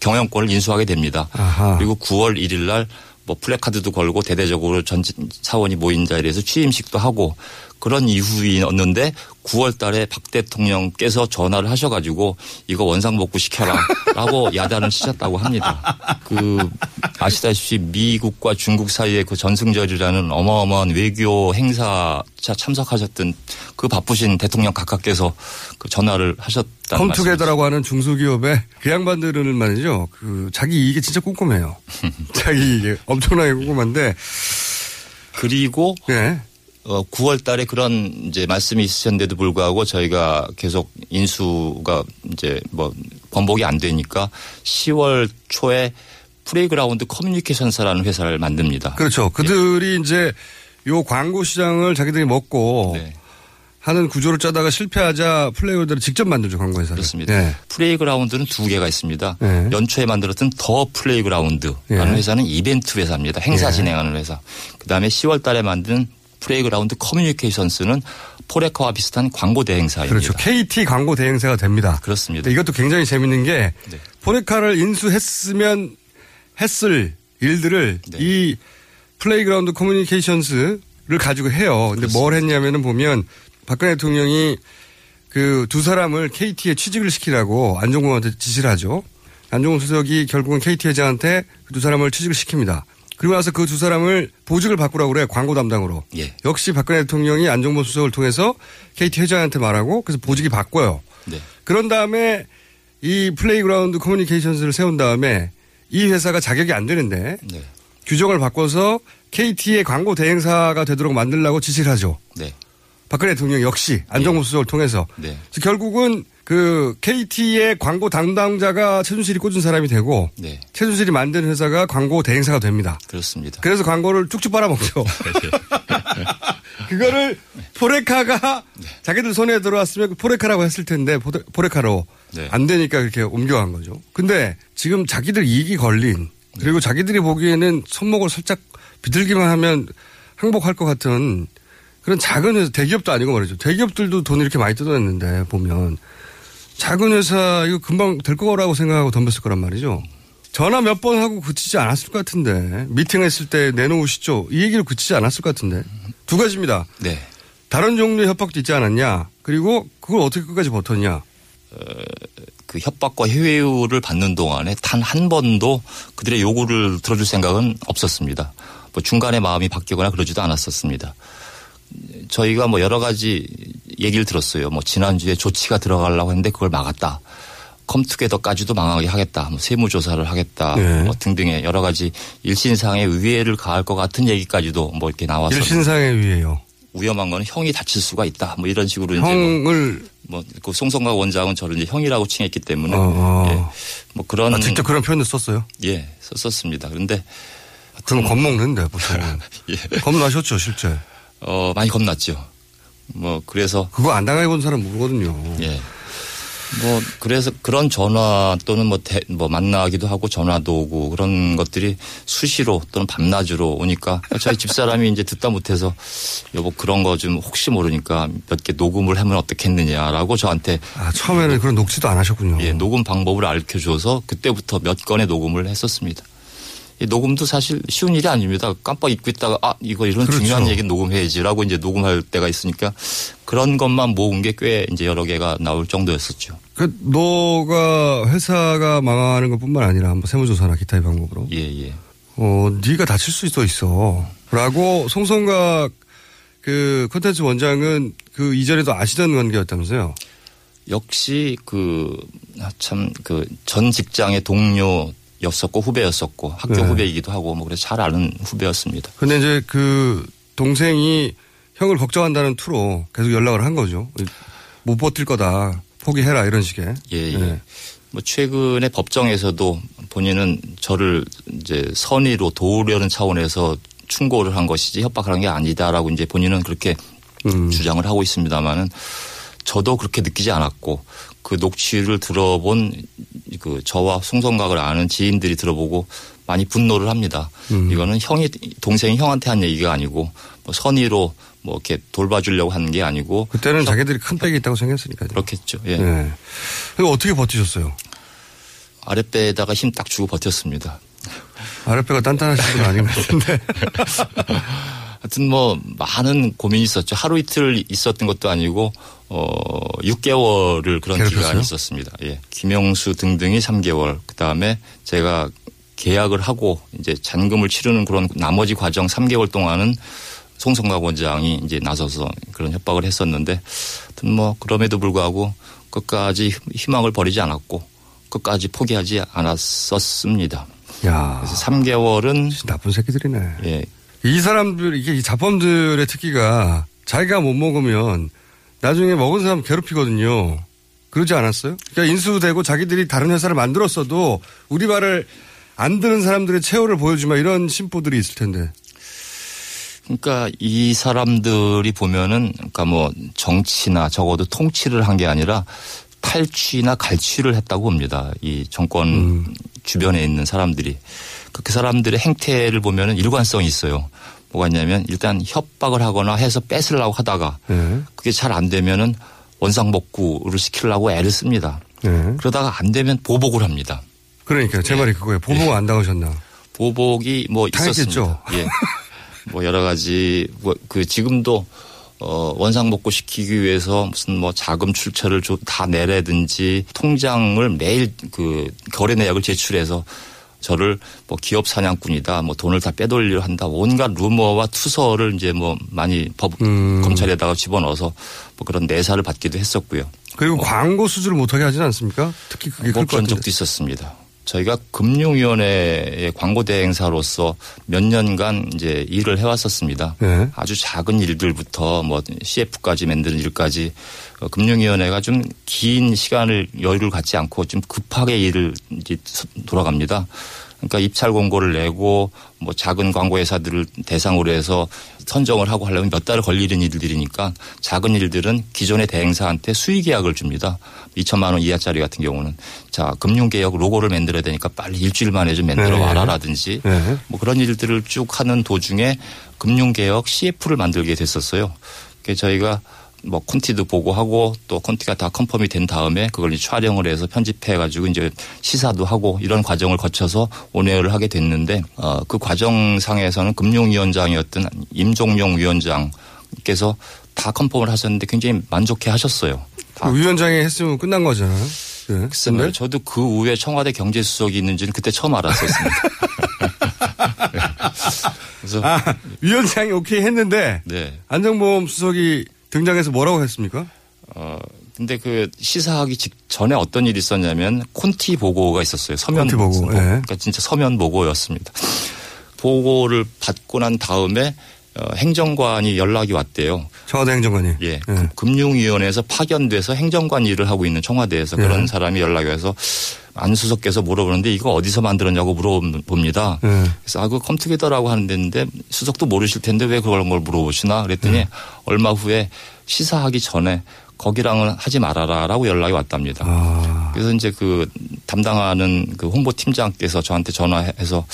경영권을 인수하게 됩니다. 아하. 그리고 9월 1일 날 뭐 플래카드도 걸고 대대적으로 전 사원이 모인 자리에서 취임식도 하고 그런 이후였는데 9월 달에 박 대통령께서 전화를 하셔가지고 이거 원상복구 시켜라 라고 [LAUGHS] 야단을 치셨다고 합니다. 그 아시다시피 미국과 중국 사이의 그 전승절이라는 어마어마한 외교 행사 참석하셨던 그 바쁘신 대통령 각하께서 그 전화를 하셨다는 말씀. 컴투게더라고 하는 중소기업의 그 양반들은 말이죠. 그 자기 이익이 진짜 꼼꼼해요. [LAUGHS] 자기 이익이 엄청나게 꼼꼼한데 그리고 예. 어, 9월 달에 그런 이제 말씀이 있으셨는데도 불구하고 저희가 계속 인수가 이제 뭐 번복이 안 되니까 10월 초에 플레이그라운드 커뮤니케이션스라는 회사를 만듭니다. 그렇죠. 그들이 이제 요 광고 시장을 자기들이 먹고 네. 하는 구조를 짜다가 실패하자 플레이어들을 직접 만들죠 광고 회사를. 그렇습니다. 예. 플레이그라운드는 두 개가 있습니다. 네. 연초에 만들었던 더 플레이그라운드라는 예. 회사는 이벤트 회사입니다. 행사 예. 진행하는 회사. 그다음에 10월 달에 만든 플레이그라운드 커뮤니케이션스는 포레카와 비슷한 광고 대행사입니다. 그렇죠. KT 광고 대행사가 됩니다. 그렇습니다. 이것도 굉장히 재밌는 게 네. 포레카를 인수했으면 했을 일들을 네. 이 플레이그라운드 커뮤니케이션스를 가지고 해요. 근데 뭘 했냐면은 보면 박근혜 대통령이 그 두 사람을 KT에 취직을 시키라고 안종범한테 지시를 하죠. 안종범 수석이 결국은 KT 회장한테 그 두 사람을 취직을 시킵니다. 그리고 나서 그 두 사람을 보직을 바꾸라고 그래 광고 담당으로. 예. 역시 박근혜 대통령이 안종범 수석을 통해서 KT 회장한테 말하고 그래서 보직이 바뀌어요. 네. 그런 다음에 이 플레이그라운드 커뮤니케이션스를 세운 다음에 이 회사가 자격이 안 되는데 네. 규정을 바꿔서 KT의 광고 대행사가 되도록 만들라고 지시를 하죠. 네. 박근혜 대통령 역시 안종범 수석을 통해서 네. 결국은 그 KT의 광고 담당자가 최순실이 꽂은 사람이 되고 네. 최순실이 만든 회사가 광고 대행사가 됩니다. 그렇습니다. 그래서 광고를 쭉쭉 빨아먹죠. [LAUGHS] [LAUGHS] 그거를 포레카가 자기들 손에 들어왔으면 그 포레카라고 했을 텐데 포레- 포레카로 네. 안 되니까 그렇게 옮겨간 거죠. 근데 지금 자기들 이익이 걸린 그리고 자기들이 보기에는 손목을 살짝 비틀기만 하면 항복할 것 같은 그런 작은 회사, 대기업도 아니고 말이죠. 대기업들도 돈 이렇게 많이 뜯어냈는데 보면 작은 회사 이거 금방 될 거라고 생각하고 덤볐을 거란 말이죠. 전화 몇 번 하고 그치지 않았을 것 같은데 미팅했을 때 내놓으시죠. 이 얘기를 그치지 않았을 것 같은데 두 가지입니다. 네. 다른 종류의 협박도 있지 않았냐. 그리고 그걸 어떻게 끝까지 버텼냐. 그 협박과 회유를 받는 동안에 단 한 번도 그들의 요구를 들어줄 생각은 없었습니다. 뭐 중간에 마음이 바뀌거나 그러지도 않았었습니다. 저희가 뭐 여러 가지 얘기를 들었어요. 뭐 지난주에 조치가 들어가려고 했는데 그걸 막았다. 컴투게더까지도 망하게 하겠다. 뭐 세무조사를 하겠다. 네. 뭐 등등의 여러 가지 일신상의 위해를 가할 것 같은 얘기까지도 뭐 이렇게 나와서 일신상의 위에요. 위험한 거는 형이 다칠 수가 있다. 뭐 이런 식으로 이제 뭐 형을 뭐그 송성각 원장은 저를 이제 형이라고 칭했기 때문에 어, 어. 예, 뭐 그런 아, 직접 그런 표현도 썼어요. 예 썼었습니다. 그런데 그럼 겁먹는데 보통 [LAUGHS] 예. 겁나셨죠 실제. 어 많이 겁났죠. 뭐 그래서 그거 안 당해본 사람 모르거든요. 예. 뭐 그래서 그런 전화 또는 뭐, 대, 뭐 만나기도 하고 전화도 오고 그런 것들이 수시로 또는 밤낮으로 오니까 저희 집사람이 이제 듣다 못해서 여보 그런 거 좀 혹시 모르니까 몇 개 녹음을 하면 어떻겠느냐라고 저한테 아, 처음에는 그런 녹취도 안 하셨군요. 예, 녹음 방법을 알려 줘서 그때부터 몇 건의 녹음을 했었습니다. 이 녹음도 사실 쉬운 일이 아닙니다. 깜빡 잊고 있다가 아 이거 이런 그렇죠. 중요한 얘기 녹음해야지라고 이제 녹음할 때가 있으니까 그런 것만 모은 게 꽤 이제 여러 개가 나올 정도였었죠. 그 너가 회사가 망하는 것뿐만 아니라 뭐 세무조사나 기타의 방법으로 예, 예. 어 네가 다칠 수도 있어라고 송성각 그 콘텐츠 원장은 그 이전에도 아시던 관계였다면서요. 역시 그 참 그 전 직장의 동료 였었고 후배였었고 학교 네. 후배이기도 하고 뭐 그래서 잘 아는 후배였습니다. 근데 이제 그 동생이 형을 걱정한다는 투로 계속 연락을 한 거죠. 못 버틸 거다. 포기해라 이런 식의. 예, 예. 네. 뭐 최근에 법정에서도 본인은 저를 이제 선의로 도우려는 차원에서 충고를 한 것이지 협박하는 게 아니다라고 이제 본인은 그렇게 음. 주장을 하고 있습니다만은 저도 그렇게 느끼지 않았고 그 녹취를 들어본 그 저와 송성각을 아는 지인들이 들어보고 많이 분노를 합니다. 음. 이거는 형이 동생이 형한테 한 얘기가 아니고 뭐 선의로 뭐 이렇게 돌봐주려고 하는 게 아니고 그때는 자기들이 큰 빽이 있다고 생각했으니까요. 그렇겠죠. 예. 네. 그리고 어떻게 버티셨어요? 아랫배에다가 힘 딱 주고 버텼습니다. 아랫배가 단단하신 분 아닌 것 같은데. [LAUGHS] 하여튼 뭐 많은 고민이 있었죠. 하루 이틀 있었던 것도 아니고 어 6개월을 그런 괴롭혔어요? 기간이 있었습니다. 예. 김영수 등등이 3개월. 그다음에 제가 계약을 하고 이제 잔금을 치르는 그런 나머지 과정 3개월 동안은 송성각 원장이 이제 나서서 그런 협박을 했었는데 뭐 그럼에도 불구하고 끝까지 희망을 버리지 않았고 끝까지 포기하지 않았었습니다. 야. 그래서 3개월은 나쁜 새끼들이네. 예. 이 사람들 이게 이 자범들의 특기가 자기가 못 먹으면 나중에 먹은 사람 괴롭히거든요. 그러지 않았어요? 그러니까 인수되고 자기들이 다른 회사를 만들었어도 우리 말을 안 듣는 사람들의 체호를 보여주마 이런 심보들이 있을 텐데. 그러니까 이 사람들이 보면은 그러니까 뭐 정치나 적어도 통치를 한 게 아니라 탈취나 갈취를 했다고 봅니다. 이 정권 주변에 있는 사람들이. 그, 그 사람들의 행태를 보면은 일관성이 있어요. 뭐가 있냐면 일단 협박을 하거나 해서 뺏으려고 하다가 네. 그게 잘 안 되면은 원상복구를 시키려고 애를 씁니다. 네. 그러다가 안 되면 보복을 합니다. 그러니까 제 말이 그거예요. 보복 안 당하셨나? 보복이 뭐. 있었습니다. 예. 뭐 여러 가지 뭐 그 지금도 어 원상복구 시키기 위해서 무슨 뭐 자금 출처를 좀다 내라든지 통장을 매일 그 거래 내역을 제출해서 저를 뭐 기업 사냥꾼이다, 뭐 돈을 다 빼돌리려 한다, 온갖 루머와 투서를 이제 뭐 많이 법 검찰에다가 집어넣어서 뭐 그런 내사를 받기도 했었고요. 그리고 광고 수주를 못하게 하진 않습니까? 특히 그게 뭐 그런. 적도 있었습니다. 저희가 금융위원회의 광고 대행사로서 몇 년간 이제 일을 해왔었습니다. 네. 아주 작은 일들부터 뭐 CF까지 만드는 일까지 어, 금융위원회가 좀 긴 시간을 여유를 갖지 않고 좀 급하게 일을 이제 서- 돌아갑니다. 그러니까 입찰 공고를 내고 뭐 작은 광고 회사들을 대상으로 해서 선정을 하고 하려면 몇달 걸리는 일들이니까 작은 일들은 기존의 대행사한테 수의 계약을 줍니다. 2천만 원 이하짜리 같은 경우는 자 금융개혁 로고를 만들어야 되니까 빨리 일주일 만에 좀 만들어 네. 와라라든지 네. 뭐 그런 일들을 쭉 하는 도중에 금융개혁 CF를 만들게 됐었어요. 그래서 저희가 뭐 콘티도 보고하고 또 콘티가 다 confirm이 된 다음에 그걸 이제 촬영을 해서 편집해 가지고 이제 시사도 하고 이런 과정을 거쳐서 on air를 하게 됐는데 어, 그 과정상에서는 금융위원장이었던 임종룡 위원장께서 다 컨펌을 하셨는데 굉장히 만족해 하셨어요. 그 위원장이 했으면 끝난 거잖아요. 네. 글쎄요. 근데? 저도 그 후에 청와대 경제수석이 있는지는 그때 처음 알았었습니다. [LAUGHS] 그래서 아, 위원장이 오케이 했는데 네. 안정보험 수석이 등장해서 뭐라고 했습니까? 어, 근데 그 시사하기 직전에 어떤 일이 있었냐면 콘티 보고가 있었어요. 서면 콘티 보고, 예. 그러니까 진짜 서면 보고였습니다. 보고를 받고 난 다음에 어, 행정관이 연락이 왔대요. 청와대 행정관이. 예. 금- 금융위원회에서 파견돼서 행정관 일을 하고 있는 청와대에서 그런 예. 사람이 연락이 와서 안 수석께서 물어보는데 이거 어디서 만들었냐고 물어봅니다. 예. 그래서 아, 그 컴투게더라고 하는데 수석도 모르실 텐데 왜 그런 걸 물어보시나 그랬더니 예. 얼마 후에 시사하기 전에 거기랑은 하지 말아라라고 연락이 왔답니다. 아. 그래서 이제 그 담당하는 그 홍보팀장께서 저한테 전화해서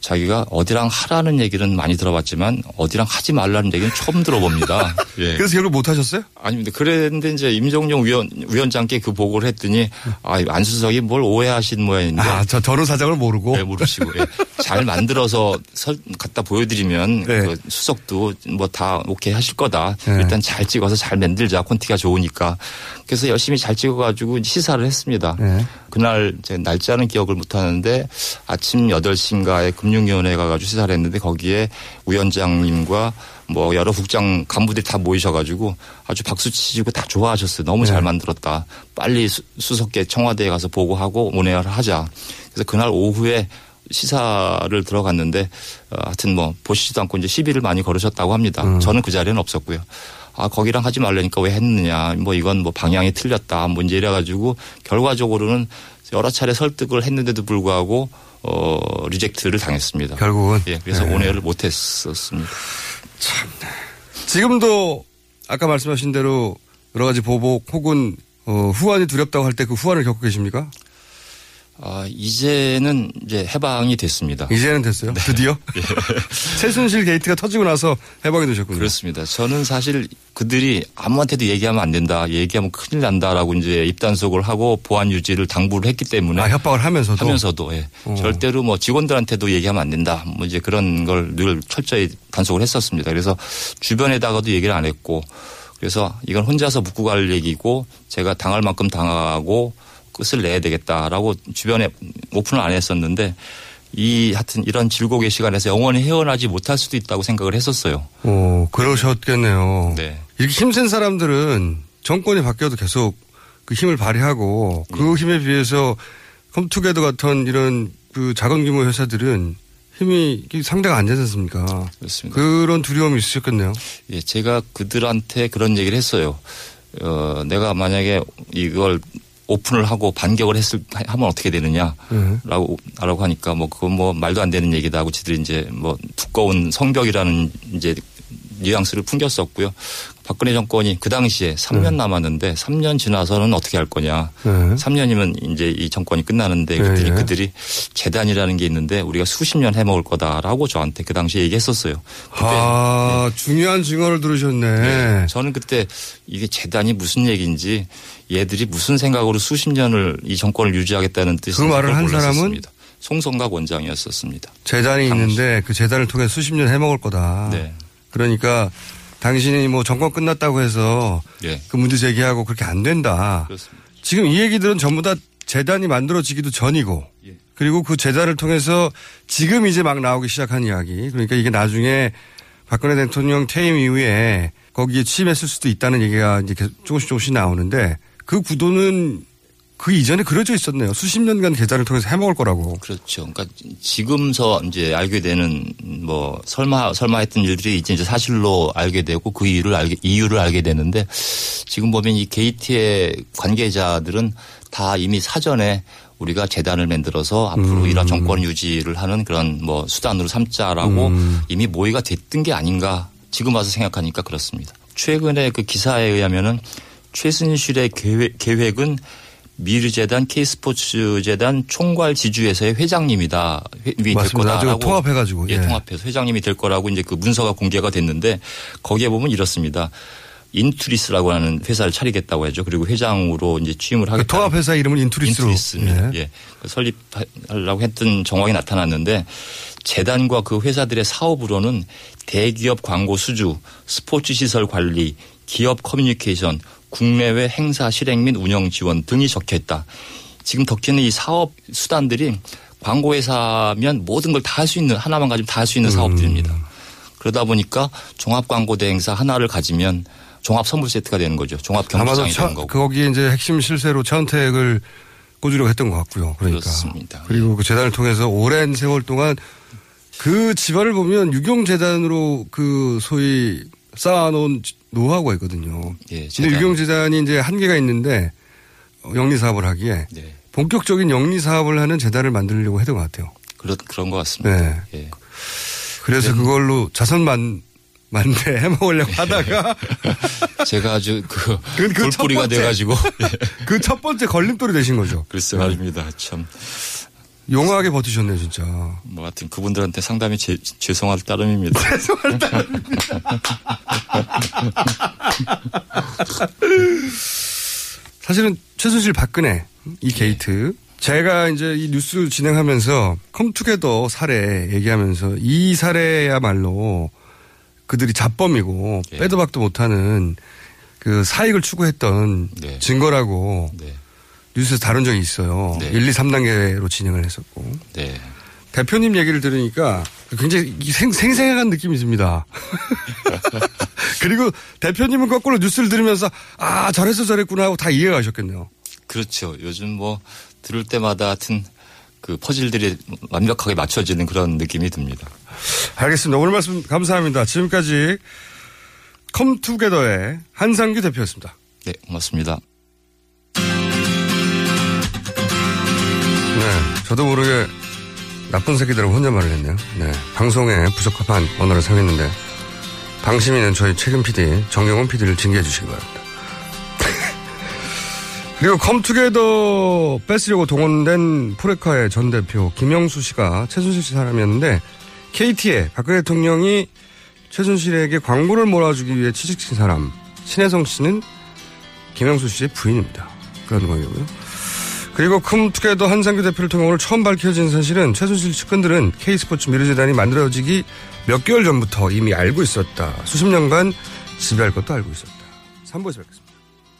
자기가 어디랑 하라는 얘기는 많이 들어봤지만 어디랑 하지 말라는 얘기는 처음 들어봅니다. [LAUGHS] 예. 그래서 결국 못 하셨어요? 아닙니다. 그랬는데 이제 임종용 위원, 위원장께 그 보고를 했더니 아, 안수석이 뭘 오해하신 모양인데. 아, 저 전후 사정을 모르고. 네, 모르시고. 예. 잘 만들어서 설, 갖다 보여드리면 네. 그 수석도 뭐 다 오케이 하실 거다. 네. 일단 잘 찍어서 잘 만들자. 콘티가 좋으니까. 그래서 열심히 잘 찍어가지고 시사를 했습니다. 네. 그날 제 날짜는 기억을 못 하는데 아침 8시인가에 금융위원회 가가지고 시사를 했는데 거기에 위원장님과 뭐 여러 국장 간부들이 다 모이셔가지고 아주 박수 치시고 다 좋아하셨어요. 너무 잘 만들었다. 빨리 수, 수석계 청와대에 가서 보고하고 온에어를 하자. 그래서 그날 오후에 시사를 들어갔는데 어, 하여튼 뭐 보시지도 않고 이제 시비를 많이 걸으셨다고 합니다. 저는 그 자리에는 없었고요. 아 거기랑 하지 말라니까 왜 했느냐. 뭐 이건 뭐 방향이 틀렸다. 뭐 이제 이래 가지고 결과적으로는 여러 차례 설득을 했는데도 불구하고 어 리젝트를 당했습니다. 결국은. 예, 그래서 네. 온에어를 못했었습니다. 지금도 아까 말씀하신 대로 여러 가지 보복 혹은 어, 후환이 두렵다고 할 때 그 후환을 겪고 계십니까? 아, 이제는 이제 해방이 됐습니다. 이제는 됐어요? 드디어? [LAUGHS] 최순실 게이트가 터지고 나서 해방이 되셨군요. 그렇습니다. 저는 사실 그들이 아무한테도 얘기하면 안 된다. 얘기하면 큰일 난다라고 이제 입단속을 하고 보안 유지를 당부를 했기 때문에. 아, 협박을 하면서도? 하면서도, 예. 어. 절대로 뭐 직원들한테도 얘기하면 안 된다. 뭐 이제 그런 걸 늘 철저히 단속을 했었습니다. 그래서 주변에다가도 얘기를 안 했고 그래서 이건 혼자서 묵고 갈 얘기고 제가 당할 만큼 당하고 끝을 내야 되겠다라고 주변에 오픈을 안 했었는데 이 하여튼 이런 질곡의 시간에서 영원히 헤어나지 못할 수도 있다고 생각을 했었어요. 오, 그러셨겠네요. 네. 이렇게 힘센 사람들은 정권이 바뀌어도 계속 그 힘을 발휘하고 그 힘에 비해서 컴투게더 같은 이런 그 작은 규모 회사들은 힘이 상대가 안 되지 않습니까? 그렇습니다. 그런 두려움이 있으셨겠네요. 예, 제가 그들한테 그런 얘기를 했어요. 어, 내가 만약에 이걸 오픈을 하고 반격을 했을 하면 어떻게 되느냐라고 라고 하니까 뭐 그건 뭐 말도 안 되는 얘기다 하고 지들이 이제 뭐 두꺼운 성벽이라는 이제 뉘앙스를 풍겼었고요. 박근혜 정권이 그 당시에 3년 남았는데 3년 지나서는 어떻게 할 거냐. 네. 3년이면 이제 이 정권이 끝나는데 예, 그랬더니 예. 그들이 재단이라는 게 있는데 우리가 수십 년 해먹을 거다라고 저한테 그 당시에 얘기했었어요. 아, 중요한 증언을 들으셨네. 저는 그때 이게 재단이 무슨 얘기인지 얘들이 무슨 생각으로 수십 년을 이 정권을 유지하겠다는 뜻인지 그 말을 한 사람은? 송성각 원장이었었습니다. 재단이 있는데 그 재단을 통해 수십 년 해먹을 거다. 네. 그러니까 당신이 뭐 정권 끝났다고 해서 예. 그 문제 제기하고 그렇게 안 된다. 그렇습니다. 지금 이 얘기들은 전부 다 재단이 만들어지기도 전이고 예. 그리고 그 재단을 통해서 지금 이제 막 나오기 시작한 이야기. 그러니까 이게 나중에 박근혜 대통령 퇴임 이후에 거기에 취임했을 수도 있다는 얘기가 이제 조금씩 조금씩 나오는데 그 구도는 그 이전에 그려져 있었네요. 수십 년간 계좌를 통해서 해먹을 거라고. 그렇죠. 그러니까 지금서 이제 알게 되는 뭐 설마 설마 했던 일들이 이제 이제 사실로 알게 되고 그 이유를 알게 이유를 알게 되는데 지금 보면 이 게이트의 관계자들은 다 이미 사전에 우리가 재단을 만들어서 앞으로 음. 이런 정권 유지를 하는 그런 뭐 수단으로 삼자라고 음. 이미 모의가 됐던 게 아닌가 지금 와서 생각하니까 그렇습니다. 최근에 그 기사에 의하면은 최순실의 계획, 계획은 미르재단, K스포츠재단 총괄 지주회사의 회장님이다. 회- 될 맞습니다. 거다라고. 통합해가지고, 예, 예. 통합해서 회장님이 될 거라고 이제 그 문서가 공개가 됐는데 거기에 보면 이렇습니다. 인투리스라고 하는 회사를 차리겠다고 하죠. 그리고 회장으로 이제 취임을 그 하겠다. 통합 회사 이름을 인투리스로. 인투리스입니다. 예. 예. 설립하려고 했던 정황이 나타났는데 재단과 그 회사들의 사업으로는 대기업 광고 수주, 스포츠 시설 관리, 기업 커뮤니케이션, 국내외 행사 실행 및 운영 지원 등이 적혀 있다. 지금 덕키는 이 사업 수단들이 광고 회사면 모든 걸 다 할 수 있는 하나만 가지면 다 할수 음. 있는 사업들입니다. 그러다 보니까 종합 광고 대행사 하나를 가지면 종합 선물 세트가 되는 거죠. 종합 차, 되는 거고. 거기에 이제 핵심 실세로 차은택을 꽂으려고 했던 것 같고요. 그러니까. 그렇습니다. 그리고 그 재단을 통해서 오랜 세월 동안 그 집안을 보면 유경재단으로 그 소위 쌓아놓은 노하우가 있거든요. 예, 근데 재단. 유경재단이 이제 한계가 있는데 어, 영리 사업을 하기에 네. 본격적인 영리 사업을 하는 재단을 만들려고 했던 것 같아요. 그런 그런 것 같습니다. 네. 예. 그래서 그걸로 자선만 만대 [LAUGHS] 해먹으려고 하다가 [LAUGHS] 제가 아주 그 그- 돌뿌리가 번째. 돼가지고 [LAUGHS] 그 첫 번째 걸림돌이 되신 거죠. 글쎄 말입니다. 참. 용하게 버티셨네요, 진짜. 뭐 하여튼 그분들한테 상당히 제, 죄송할 따름입니다. [LAUGHS] 죄송할 따름. [LAUGHS] 사실은 최순실 박근혜 이 게이트 제가 이제 이 뉴스 진행하면서 컴투게더 사례 얘기하면서 이 사례야말로 그들이 잡범이고 빼도 박도 못하는 그 사익을 추구했던 증거라고 뉴스에서 다룬 적이 있어요. 네. 1, 2, 3단계로 진행을 했었고. 네. 대표님 얘기를 들으니까 굉장히 이 생, 생생한 느낌이 듭니다. [LAUGHS] 그리고 대표님은 거꾸로 뉴스를 들으면서 아, 저랬어 저랬구나 하고 다 이해가 가셨겠네요. 그렇죠. 요즘 뭐 들을 때마다 하여튼 그 퍼즐들이 완벽하게 맞춰지는 그런 느낌이 듭니다. 알겠습니다. 오늘 말씀 감사합니다. 지금까지 컴투게더의 한상규 대표였습니다. 네, 고맙습니다. 네, 저도 모르게 나쁜 새끼들하고 혼잣말을 했네요. 네, 방송에 부적합한 언어를 사용했는데 방심이는 저희 최근 PD 정경원 PD를 징계해 주시기 바랍니다. [LAUGHS] 그리고 컴투게더 뺏으려고 동원된 포레카의 전 대표 김영수 씨가 최순실 씨 사람이었는데 KT에 박근혜 대통령이 최순실에게 광고를 몰아주기 위해 취직신 사람 신혜성 씨는 김영수 씨의 부인입니다. 그런 거고요. 그리고 컴투게더 한상규 대표를 통해 오늘 처음 밝혀진 사실은 최순실 측근들은 K스포츠 미르재단이 만들어지기 몇 개월 전부터 이미 알고 있었다. 수십 년간 지배할 것도 알고 있었다. 3부에서 뵙겠습니다.